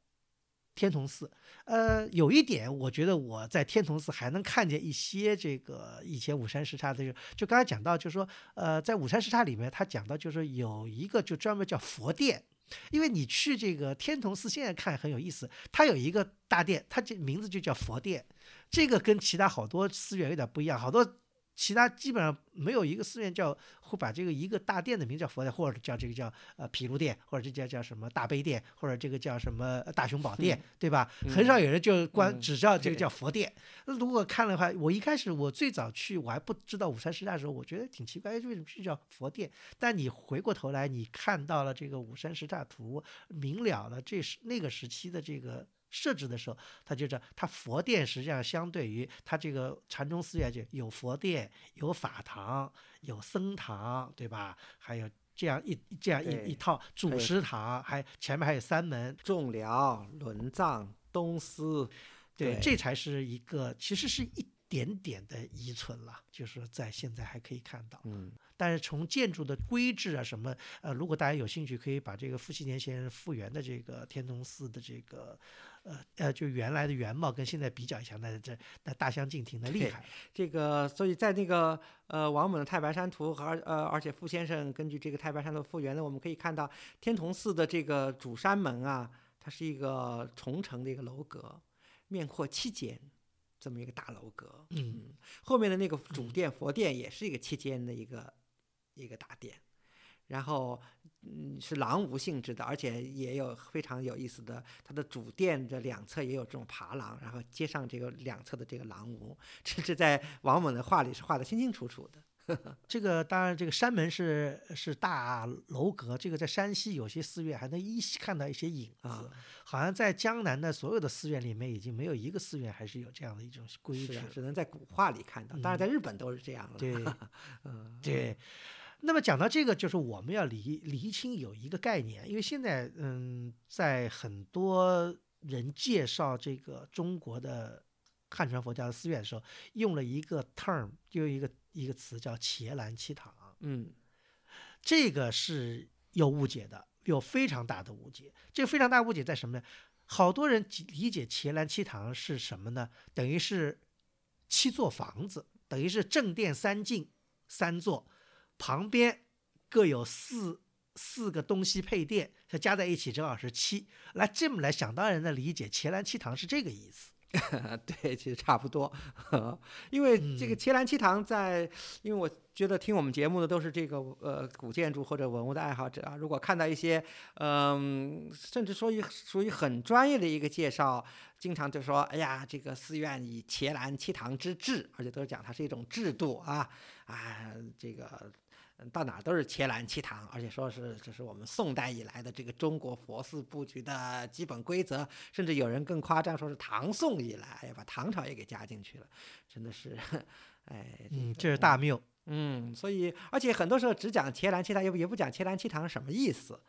天童寺，呃，有一点我觉得我在天童寺还能看见一些这个以前五山十刹的，就刚才讲到，就是说，呃，在五山十刹里面，他讲到就是有一个就专门叫佛殿。因为你去这个天童寺，现在看很有意思，它有一个大殿，它这名字就叫佛殿，这个跟其他好多寺院有点不一样，好多其他基本上没有一个寺院叫会把这个一个大殿的名叫佛殿，或者叫这个叫呃毗卢殿，或者这叫叫什么大悲殿，或者这个叫什么大雄宝殿，对吧？很少有人就光只知道这个叫佛殿。那如果看的话，我一开始我最早去我还不知道五山十大的时候，我觉得挺奇怪，为什么是叫佛殿？但你回过头来，你看到了这个五山十大图，明了了这是那个时期的这个。设置的时候，他就这，他佛殿实际上相对于他这个禅宗寺院就有佛殿、有法堂、有僧堂，对吧？还有这样一这样一一套主食堂，还前面还有三门众寮、轮藏、东司，对，这才是一个，其实是一点点的遗存了，就是在现在还可以看到。嗯，但是从建筑的规制啊什么，呃，如果大家有兴趣，可以把这个傅熹年先生复原的这个天童寺的这个。呃呃，就原来的原貌跟现在比较一下，那这那大相径庭的厉害。这个，所以在那个呃王蒙的太白山图和呃，而且傅先生根据这个太白山的复原呢，我们可以看到天童寺的这个主山门啊，它是一个重城的一个楼阁，面阔七间，这么一个大楼阁。嗯，后面的那个主殿佛殿也是一个七间的一个一个大殿，然后。嗯，是廊无性质的，而且也有非常有意思的，它的主殿的两侧也有这种爬廊，然后接上这个两侧的这个廊屋，这是在王蒙的画里是画的清清楚楚的。这个当然，这个山门是是大楼阁，这个在山西有些寺院还能依稀看到一些影子，好像在江南的所有的寺院里面，已经没有一个寺院还是有这样的一种规矩，只能在古画里看到。当然，在日本都是这样了。对，嗯，对。那么讲到这个，就是我们要理厘清有一个概念，因为现在嗯，在很多人介绍这个中国的汉传佛教的寺院的时候，用了一个 term，就一个一个词叫伽蓝七堂。嗯，这个是有误解的，有非常大的误解。这个非常大误解在什么呢？好多人理解伽蓝七堂是什么呢？等于是七座房子，等于是正殿三进三座。旁边各有四四个东西配电，它加在一起正好是七。来这么来想当然的理解，伽蓝七堂是这个意思。对，其实差不多。因为这个伽蓝七堂在，因为我觉得听我们节目的都是这个呃古建筑或者文物的爱好者啊，如果看到一些嗯，甚至说于属于很专业的一个介绍，经常就说，哎呀，这个寺院以伽蓝七堂之制，而且都是讲它是一种制度啊啊，这个。到哪都是伽蓝七堂，而且说是这是我们宋代以来的这个中国佛寺布局的基本规则，甚至有人更夸张，说是唐宋以来，把唐朝也给加进去了，真的是，哎，嗯，这是大谬，嗯，所以而且很多时候只讲伽蓝七堂，也不也不讲伽蓝七堂什么意思，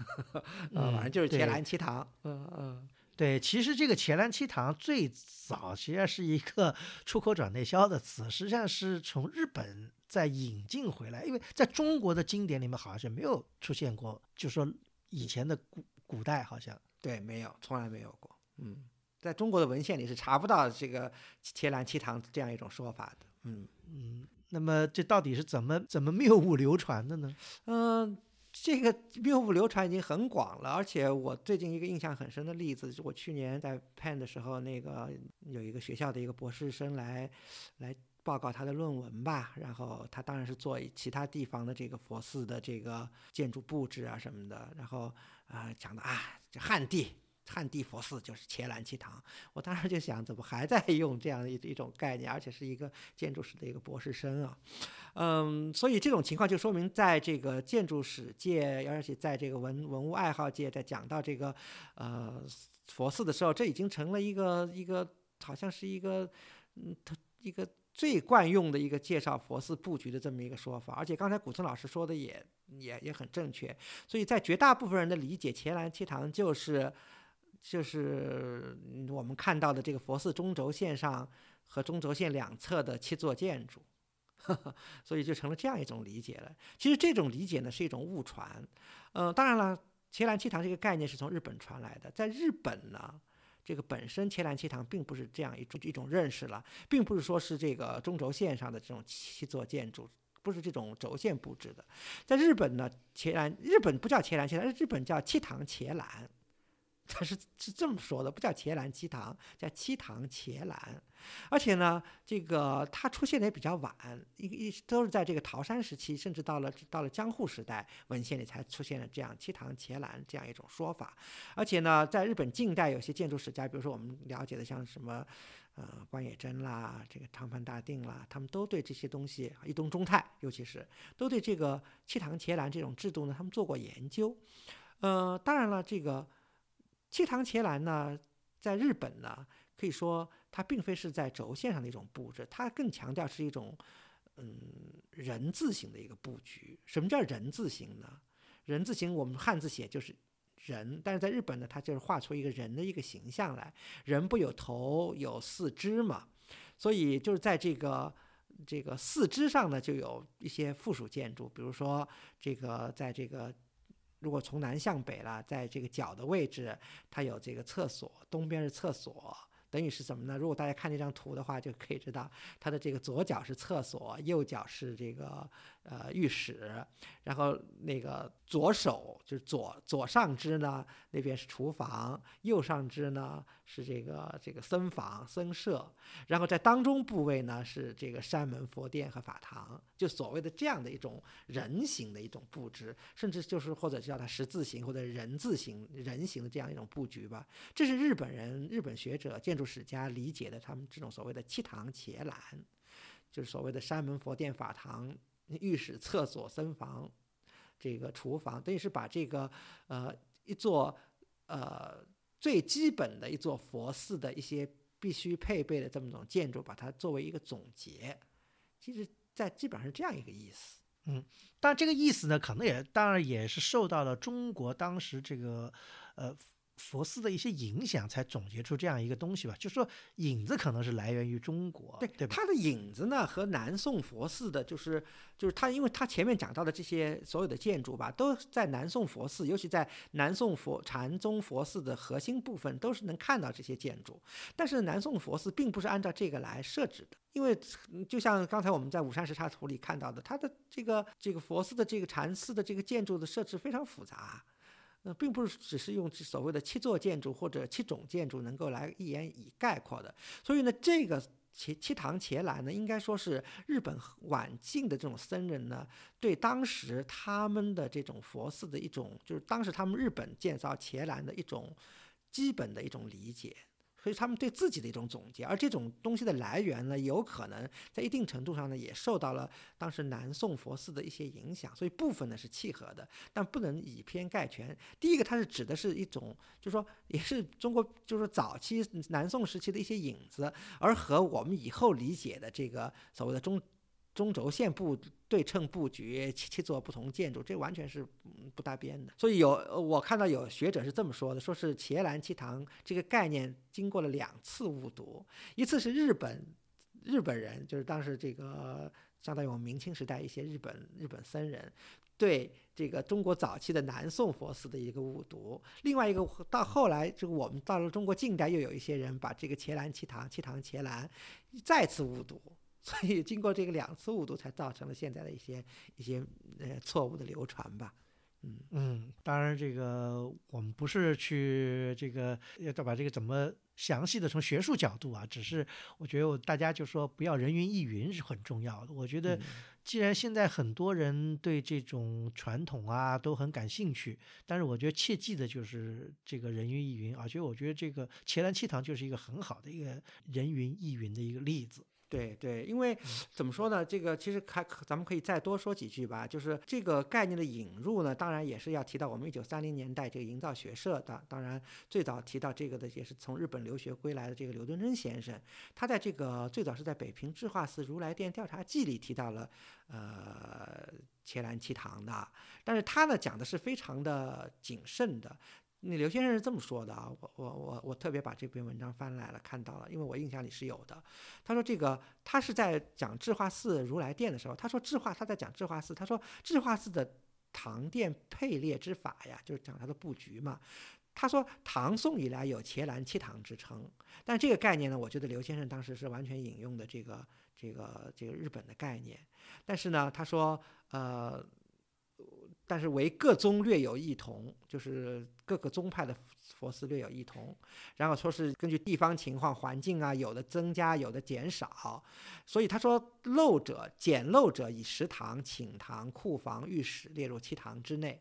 嗯，反正就是伽蓝七堂，嗯嗯。对，其实这个前蓝七堂最早其实是一个 出口转内销的词，实际上是从日本再引进回来，因为在中国的经典里面好像是没有出现过，就说以前的古古代好像对没有，从来没有过。嗯，在中国的文献里是查不到这个前蓝七堂这样一种说法的。嗯嗯，那么这到底是怎么怎么谬误流传的呢？嗯。这个谬误流传已经很广了，而且我最近一个印象很深的例子，是我去年在 Penn 的时候，那个有一个学校的一个博士生来来报告他的论文吧，然后他当然是做其他地方的这个佛寺的这个建筑布置啊什么的，然后啊讲的啊汉地。汉地佛寺就是伽蓝七堂，我当时就想，怎么还在用这样的一一种概念，而且是一个建筑史的一个博士生啊，嗯，所以这种情况就说明，在这个建筑史界，而且在这个文文物爱好界，在讲到这个呃佛寺的时候，这已经成了一个一个好像是一个嗯，它一个最惯用的一个介绍佛寺布局的这么一个说法，而且刚才古村老师说的也也也很正确，所以在绝大部分人的理解，伽蓝七堂就是。就是我们看到的这个佛寺中轴线上和中轴线两侧的七座建筑，所以就成了这样一种理解了。其实这种理解呢是一种误传，嗯，当然了，伽蓝七堂这个概念是从日本传来的，在日本呢，这个本身伽蓝七堂并不是这样一种一种认识了，并不是说是这个中轴线上的这种七座建筑，不是这种轴线布置的。在日本呢，伽蓝日本不叫伽蓝七堂，日本叫七堂伽蓝。它是是这么说的，不叫茄兰七堂，叫七堂茄兰。而且呢，这个它出现的也比较晚，一一都是在这个桃山时期，甚至到了到了江户时代，文献里才出现了这样七堂茄兰这样一种说法。而且呢，在日本近代有些建筑史家，比如说我们了解的像什么，呃，关野真啦，这个长盘大定啦，他们都对这些东西，伊东忠太尤其是都对这个七堂茄兰这种制度呢，他们做过研究。呃，当然了，这个七堂茄兰呢，在日本呢，可以说。它并非是在轴线上的一种布置，它更强调是一种，嗯，人字形的一个布局。什么叫人字形呢？人字形我们汉字写就是人，但是在日本呢，它就是画出一个人的一个形象来。人不有头有四肢嘛，所以就是在这个这个四肢上呢，就有一些附属建筑，比如说这个在这个如果从南向北了，在这个脚的位置，它有这个厕所，东边是厕所。等于是什么呢？如果大家看这张图的话，就可以知道它的这个左脚是厕所，右脚是这个呃浴室，然后那个左手就是左左上肢呢，那边是厨房，右上肢呢。是这个这个僧房僧舍，然后在当中部位呢是这个山门佛殿和法堂，就所谓的这样的一种人形的一种布置，甚至就是或者叫它十字形或者人字形人形的这样一种布局吧。这是日本人日本学者建筑史家理解的他们这种所谓的七堂伽蓝，就是所谓的山门佛殿法堂浴室厕所僧房，这个厨房，等于是把这个呃一座呃。最基本的一座佛寺的一些必须配备的这么种建筑，把它作为一个总结，其实，在基本上是这样一个意思。嗯，但这个意思呢，可能也当然也是受到了中国当时这个呃。佛寺的一些影响，才总结出这样一个东西吧。就说影子可能是来源于中国，对对。它的影子呢，和南宋佛寺的，就是就是它，因为它前面讲到的这些所有的建筑吧，都在南宋佛寺，尤其在南宋佛禅宗佛寺的核心部分，都是能看到这些建筑。但是南宋佛寺并不是按照这个来设置的，因为就像刚才我们在五山石刹图里看到的，它的这个这个佛寺的这个禅寺的这个建筑的设置非常复杂。那并不是只是用所谓的七座建筑或者七种建筑能够来一言以概括的，所以呢，这个七七堂伽蓝呢，应该说是日本晚近的这种僧人呢，对当时他们的这种佛寺的一种，就是当时他们日本建造伽蓝的一种基本的一种理解。所以他们对自己的一种总结，而这种东西的来源呢，有可能在一定程度上呢，也受到了当时南宋佛寺的一些影响，所以部分呢是契合的，但不能以偏概全。第一个，它是指的是一种，就是说，也是中国，就是说早期南宋时期的一些影子，而和我们以后理解的这个所谓的中。中轴线布对称布局，七七座不同建筑，这完全是不搭边的。所以有我看到有学者是这么说的，说是伽蓝七堂这个概念经过了两次误读，一次是日本日本人，就是当时这个相当于我们明清时代一些日本日本僧人对这个中国早期的南宋佛寺的一个误读；另外一个到后来，这个我们到了中国近代，又有一些人把这个伽蓝七堂七堂伽蓝再次误读。所以经过这个两次误读，才造成了现在的一些一些呃错误的流传吧。嗯嗯，当然这个我们不是去这个要把这个怎么详细的从学术角度啊，只是我觉得大家就说不要人云亦云是很重要的。我觉得既然现在很多人对这种传统啊都很感兴趣，但是我觉得切记的就是这个人云亦云，而且我觉得这个伽蓝七堂就是一个很好的一个人云亦云的一个例子。对对，因为怎么说呢？这个其实还咱们可以再多说几句吧。就是这个概念的引入呢，当然也是要提到我们一九三零年代这个营造学社的。当然，最早提到这个的也是从日本留学归来的这个刘敦桢先生。他在这个最早是在北平智化寺如来殿调查记里提到了呃伽蓝七堂的，但是他呢讲的是非常的谨慎的。那刘先生是这么说的啊，我我我我特别把这篇文章翻来了，看到了，因为我印象里是有的。他说这个他是在讲智化寺如来殿的时候，他说智化他在讲智化寺，他说智化寺的堂殿配列之法呀，就是讲它的布局嘛。他说唐宋以来有伽蓝七堂之称，但这个概念呢，我觉得刘先生当时是完全引用的这个这个这个日本的概念。但是呢，他说呃。但是为各宗略有异同，就是各个宗派的佛寺略有异同。然后说是根据地方情况、环境啊，有的增加，有的减少。所以他说漏者简漏者以食堂、寝堂、库房、浴室列入七堂之内。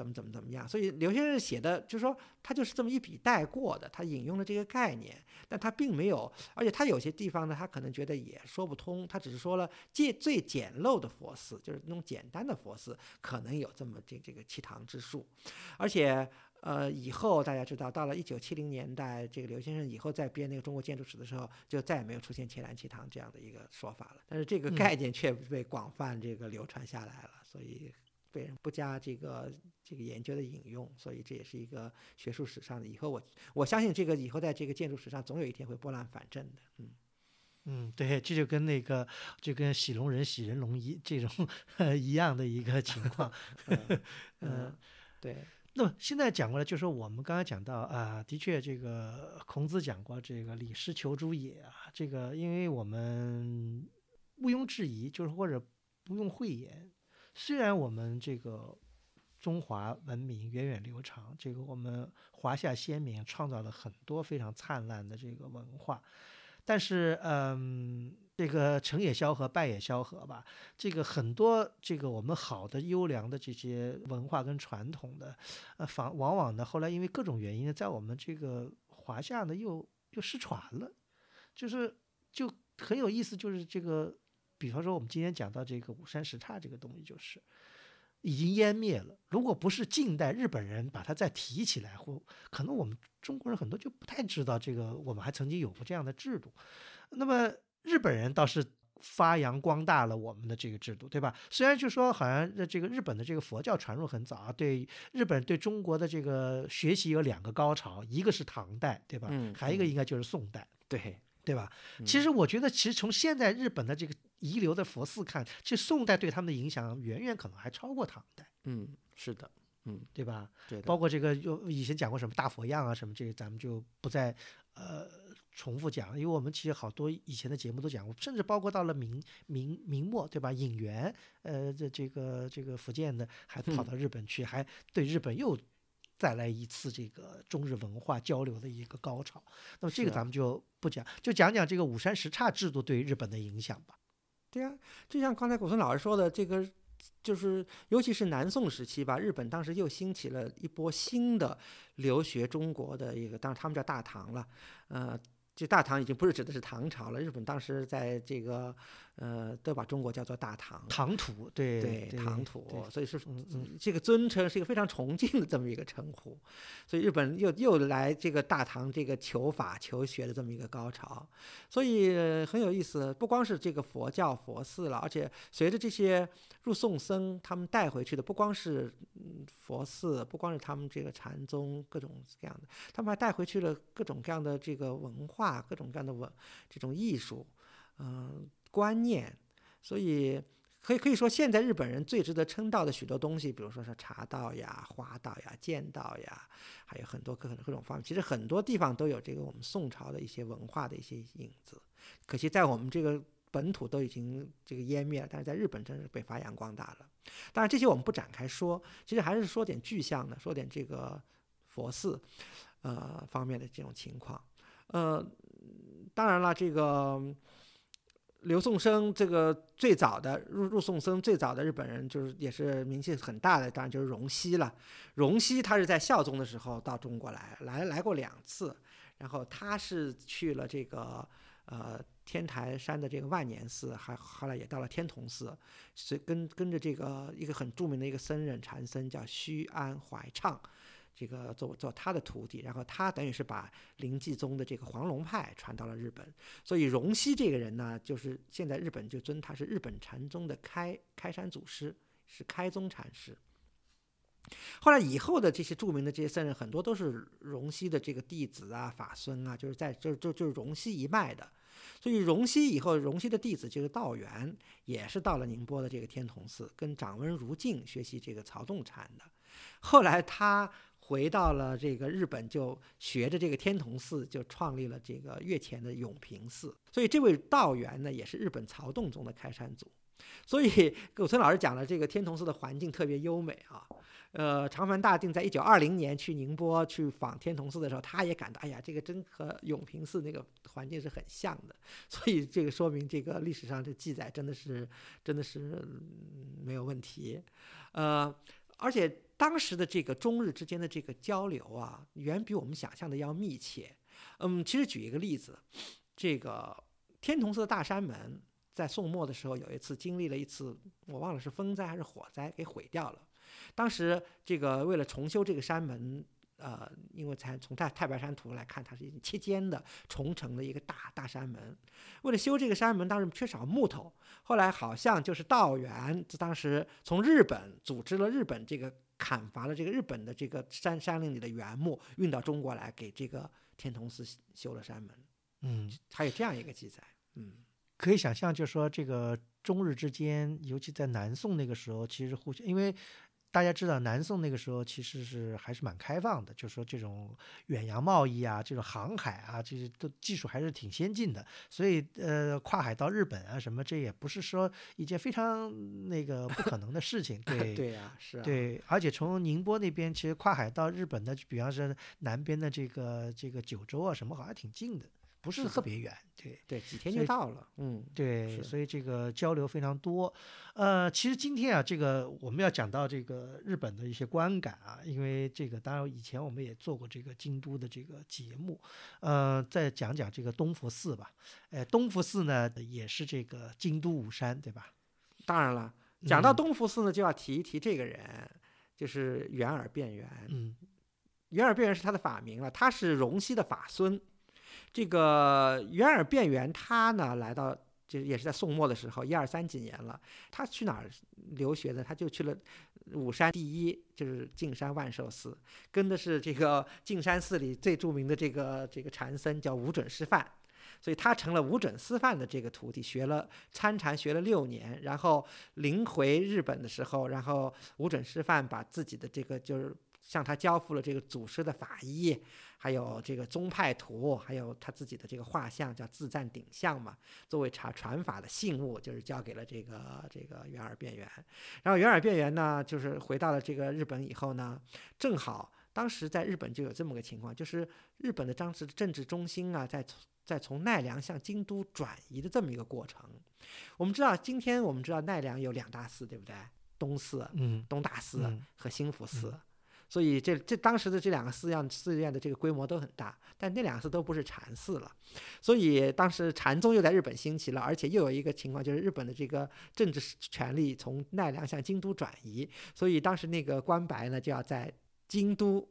怎么怎么怎么样？所以刘先生写的，就是说他就是这么一笔带过的，他引用了这个概念，但他并没有，而且他有些地方呢，他可能觉得也说不通，他只是说了最最简陋的佛寺，就是那种简单的佛寺，可能有这么这这个七堂之数，而且呃，以后大家知道，到了一九七零年代，这个刘先生以后在编那个中国建筑史的时候，就再也没有出现伽蓝七堂这样的一个说法了，但是这个概念却被广泛这个流传下来了，所以。被人不加这个这个研究的引用，所以这也是一个学术史上的。以后我我相信这个以后在这个建筑史上总有一天会拨乱反正的。嗯嗯，对，这就跟那个就跟喜龙人喜人龙一这种一样的一个情况。嗯，对。那么现在讲过来，就是我们刚才讲到啊，的确这个孔子讲过这个“礼失求诸也”啊，这个因为我们毋庸置疑，就是或者不用讳言。虽然我们这个中华文明源远流长，这个我们华夏先民创造了很多非常灿烂的这个文化，但是，嗯，这个成也萧何，败也萧何吧。这个很多这个我们好的优良的这些文化跟传统的，呃，反往往呢，后来因为各种原因呢，在我们这个华夏呢又又失传了，就是就很有意思，就是这个。比方说，我们今天讲到这个五山十刹这个东西，就是已经湮灭了。如果不是近代日本人把它再提起来，或可能我们中国人很多就不太知道这个，我们还曾经有过这样的制度。那么日本人倒是发扬光大了我们的这个制度，对吧？虽然就说好像这个日本的这个佛教传入很早啊，对日本对中国的这个学习有两个高潮，一个是唐代，对吧？嗯，还有一个应该就是宋代，对。对吧？其实我觉得，其实从现在日本的这个遗留的佛寺看，其实宋代对他们的影响远远可能还超过唐代。嗯，是的，嗯，对吧？对。包括这个，有以前讲过什么大佛样啊，什么这个，咱们就不再呃重复讲，因为我们其实好多以前的节目都讲过，甚至包括到了明明明末，对吧？引元，呃，这这个这个福建的还跑到日本去，还对日本又。再来一次这个中日文化交流的一个高潮，那么这个咱们就不讲，就讲讲这个五山十刹制度对日本的影响吧。对呀，就像刚才古村老师说的，这个就是尤其是南宋时期吧，日本当时又兴起了一波新的留学中国的一个，当然他们叫大唐了，呃。这大唐已经不是指的是唐朝了，日本当时在这个，呃，都把中国叫做大唐，唐土，对对，唐土，所以是嗯这个尊称是一个非常崇敬的这么一个称呼，所以日本又又来这个大唐这个求法求学的这么一个高潮，所以很有意思，不光是这个佛教佛寺了，而且随着这些入宋僧他们带回去的，不光是佛寺，不光是他们这个禅宗各种各样的，他们还带回去了各种各样的这个文化。啊，各种各样的文，这种艺术，嗯，观念，所以可以可以说，现在日本人最值得称道的许多东西，比如说是茶道呀、花道呀、剑道呀，还有很多各各种方面，其实很多地方都有这个我们宋朝的一些文化的一些影子。可惜在我们这个本土都已经这个湮灭了，但是在日本真是被发扬光大了。当然这些我们不展开说，其实还是说点具象的，说点这个佛寺，呃方面的这种情况。呃，当然了，这个刘宋生这个最早的入入宋僧最早的日本人，就是也是名气很大的，当然就是荣西了。荣西他是在孝宗的时候到中国来，来来过两次，然后他是去了这个呃天台山的这个万年寺，还后来也到了天童寺，所以跟跟着这个一个很著名的一个僧人禅僧叫虚安怀畅。这个做做他的徒弟，然后他等于是把灵济宗的这个黄龙派传到了日本，所以荣西这个人呢，就是现在日本就尊他是日本禅宗的开开山祖师，是开宗禅师。后来以后的这些著名的这些僧人，很多都是荣西的这个弟子啊、法孙啊，就是在就就就是荣西一脉的。所以荣西以后，荣西的弟子就是道元，也是到了宁波的这个天童寺，跟掌温如镜学习这个曹洞禅的。后来他。回到了这个日本，就学着这个天童寺，就创立了这个月前的永平寺。所以这位道元呢，也是日本曹洞宗的开山祖。所以葛村老师讲了，这个天童寺的环境特别优美啊。呃，长繁大定在一九二零年去宁波去访天童寺的时候，他也感到，哎呀，这个真和永平寺那个环境是很像的。所以这个说明这个历史上这记载真的是真的是没有问题。呃，而且当时的这个中日之间的这个交流啊，远比我们想象的要密切。嗯，其实举一个例子，这个天童寺的大山门在宋末的时候有一次经历了一次，我忘了是风灾还是火灾，给毁掉了。当时这个为了重修这个山门，呃，因为才从太太白山图来看，它是一切尖的重城的一个大大山门。为了修这个山门，当时缺少木头，后来好像就是道元当时从日本组织了日本这个砍伐了这个日本的这个山山林里的原木，运到中国来给这个天童寺修了山门。嗯，还有这样一个记载。嗯，可以想象，就是说这个中日之间，尤其在南宋那个时候，其实互相因为。大家知道，南宋那个时候其实是还是蛮开放的，就是说这种远洋贸易啊，这种航海啊，这些都技术还是挺先进的。所以，呃，跨海到日本啊，什么这也不是说一件非常那个不可能的事情。对对呀，是。对，而且从宁波那边，其实跨海到日本的，比方说南边的这个这个九州啊，什么好像挺近的。不是特别远，对对，几天就到了，嗯，对，所以这个交流非常多。呃，其实今天啊，这个我们要讲到这个日本的一些观感啊，因为这个当然以前我们也做过这个京都的这个节目，呃，再讲讲这个东福寺吧。哎，东福寺呢也是这个京都五山，对吧？当然了，讲到东福寺呢，就要提一提这个人，就是圆耳辩圆。嗯，圆耳辩圆是他的法名了，他是荣西的法孙。这个圆耳辩圆，他呢来到，就是也是在宋末的时候，一二三几年了。他去哪儿留学的？他就去了武山第一，就是径山万寿寺，跟的是这个径山寺里最著名的这个这个禅僧，叫无准师范。所以他成了无准师范的这个徒弟，学了参禅学了六年，然后临回日本的时候，然后无准师范把自己的这个就是向他交付了这个祖师的法医。还有这个宗派图，还有他自己的这个画像，叫自赞顶像嘛，作为传传法的信物，就是交给了这个这个圆耳辩圆。然后圆耳辩圆呢，就是回到了这个日本以后呢，正好当时在日本就有这么个情况，就是日本的当时的政治中心啊，在在从奈良向京都转移的这么一个过程。我们知道，今天我们知道奈良有两大寺，对不对？东寺，嗯，东大寺和兴福寺。所以这这当时的这两个寺院寺院的这个规模都很大，但那两个寺都不是禅寺了。所以当时禅宗又在日本兴起了，而且又有一个情况就是日本的这个政治权力从奈良向京都转移，所以当时那个关白呢就要在京都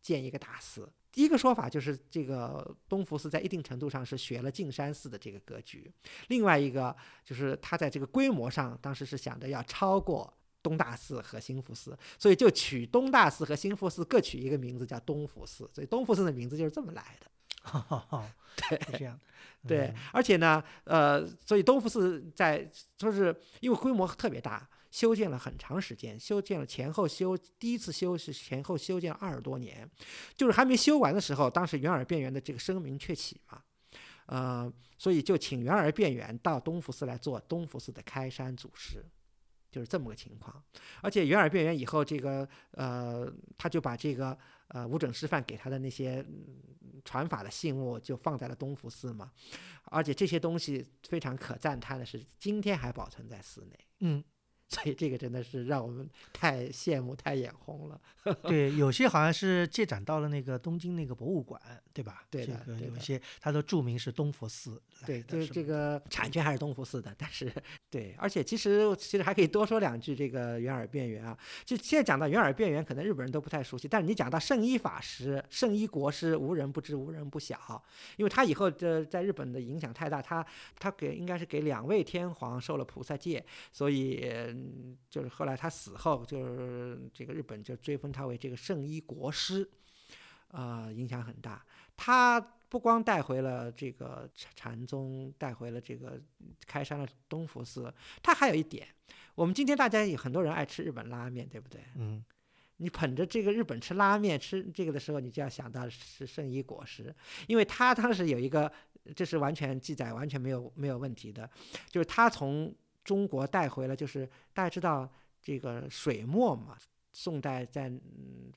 建一个大寺。第一个说法就是这个东福寺在一定程度上是学了径山寺的这个格局，另外一个就是他在这个规模上当时是想着要超过。东大寺和兴福寺，所以就取东大寺和兴福寺各取一个名字，叫东福寺。所以东福寺的名字就是这么来的。对，这样。对，而且呢，呃，所以东福寺在就是因为规模特别大，修建了很长时间，修建了前后修，第一次修是前后修建了二十多年，就是还没修完的时候，当时圆耳辩圆的这个声名鹊起嘛，呃，所以就请圆耳辩圆到东福寺来做东福寺的开山祖师。就是这么个情况，而且圆耳辩圆以后，这个呃，他就把这个呃无准师范给他的那些传法的信物就放在了东福寺嘛，而且这些东西非常可赞叹的是，今天还保存在寺内。嗯。所以这个真的是让我们太羡慕、太眼红了。对，有些好像是借展到了那个东京那个博物馆，对吧？对的，有一些它都注明是东佛寺。对，就是这个产权还是东佛寺的，但是对，而且其实其实还可以多说两句这个圆耳辩圆啊。就现在讲到圆耳辩圆，可能日本人都不太熟悉，但是你讲到圣依法师、圣依国师，无人不知，无人不晓，因为他以后的在日本的影响太大，他他给应该是给两位天皇受了菩萨戒，所以。嗯，就是后来他死后，就是这个日本就追封他为这个圣医国师，呃，影响很大。他不光带回了这个禅宗，带回了这个开山了东福寺，他还有一点，我们今天大家有很多人爱吃日本拉面，对不对？嗯，你捧着这个日本吃拉面吃这个的时候，你就要想到是圣医国师，因为他当时有一个，这是完全记载完全没有没有问题的，就是他从。中国带回了，就是大家知道这个水墨嘛。宋代在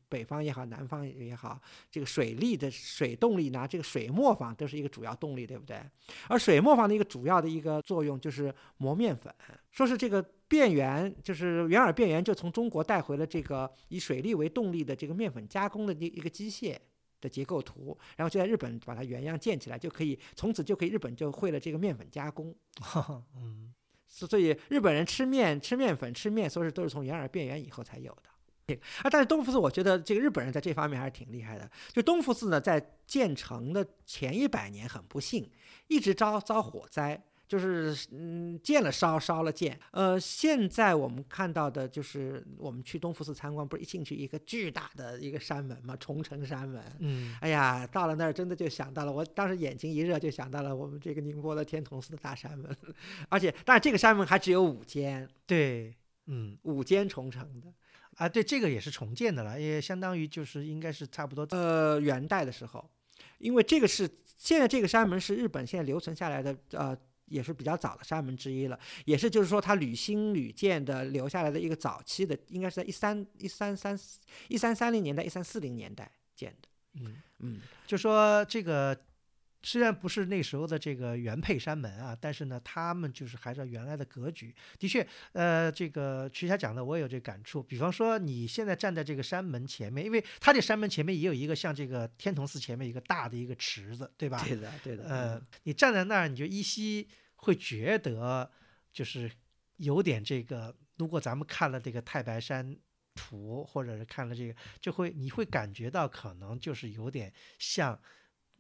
北方也好，南方也好，这个水利的水动力拿这个水磨坊都是一个主要动力，对不对？而水磨坊的一个主要的一个作用就是磨面粉，说是这个变源，就是元尔卞源就从中国带回了这个以水利为动力的这个面粉加工的一一个机械的结构图，然后就在日本把它原样建起来，就可以从此就可以日本就会了这个面粉加工。嗯，所以日本人吃面吃面粉吃面，所有都是从元尔卞源以后才有的。啊，但是东福寺，我觉得这个日本人在这方面还是挺厉害的。就东福寺呢，在建成的前一百年很不幸，一直遭遭火灾，就是嗯建了烧，烧了建。呃，现在我们看到的就是我们去东福寺参观，不是一进去一个巨大的一个山门嘛，重城山门。嗯，哎呀，到了那儿真的就想到了，我当时眼睛一热就想到了我们这个宁波的天童寺的大山门，而且但是这个山门还只有五间，对，嗯。五间重城的。啊，对，这个也是重建的了，也相当于就是应该是差不多。呃，元代的时候，因为这个是现在这个山门是日本现在留存下来的，呃，也是比较早的山门之一了，也是就是说它屡兴屡建的留下来的一个早期的，应该是在一三一三三一三三零年代一三四零年代建的。嗯嗯，就说这个。虽然不是那时候的这个原配山门啊，但是呢，他们就是还是原来的格局。的确，呃，这个徐霞讲的我也有这感触。比方说，你现在站在这个山门前面，因为它这山门前面也有一个像这个天童寺前面一个大的一个池子，对吧？对的，对的。呃，你站在那儿，你就依稀会觉得，就是有点这个。如果咱们看了这个太白山图，或者是看了这个，就会你会感觉到，可能就是有点像。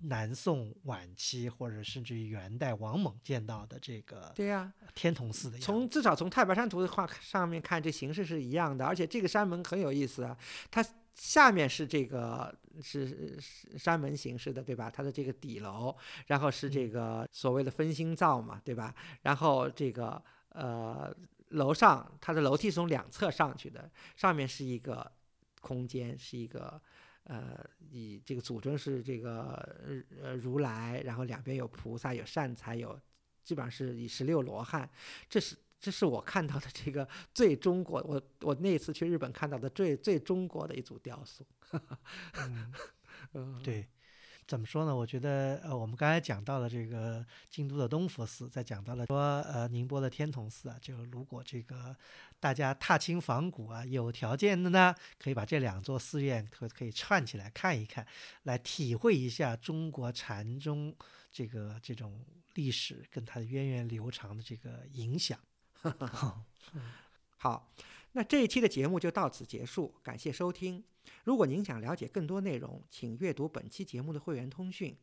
南宋晚期或者甚至于元代王猛见到的这个对呀天童寺的，从至少从太白山图的画上面看，这形式是一样的，而且这个山门很有意思啊，它下面是这个是山门形式的，对吧？它的这个底楼，然后是这个所谓的分心灶嘛，对吧？然后这个呃楼上它的楼梯是从两侧上去的，上面是一个空间，是一个。呃，以这个祖宗是这个呃如来，然后两边有菩萨，有善财，有基本上是以十六罗汉。这是这是我看到的这个最中国，我我那次去日本看到的最最中国的一组雕塑。嗯，对。怎么说呢？我觉得，呃，我们刚才讲到了这个京都的东佛寺，再讲到了说，呃，宁波的天童寺啊，就如果这个大家踏青访古啊，有条件的呢，可以把这两座寺院可可以串起来看一看，来体会一下中国禅宗这个这种历史跟它的源远流长的这个影响。好，那这一期的节目就到此结束，感谢收听。如果您想了解更多内容，请阅读本期节目的会员通讯。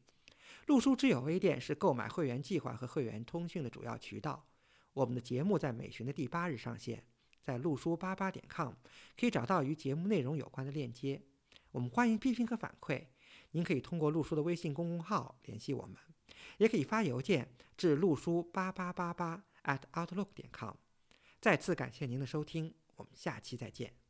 陆书之友微店是购买会员计划和会员通讯的主要渠道。我们的节目在每旬的第八日上线，在陆书八八点 com 可以找到与节目内容有关的链接。我们欢迎批评和反馈，您可以通过陆书的微信公众号联系我们，也可以发邮件至陆书八八八八 at outlook 点 com。再次感谢您的收听，我们下期再见。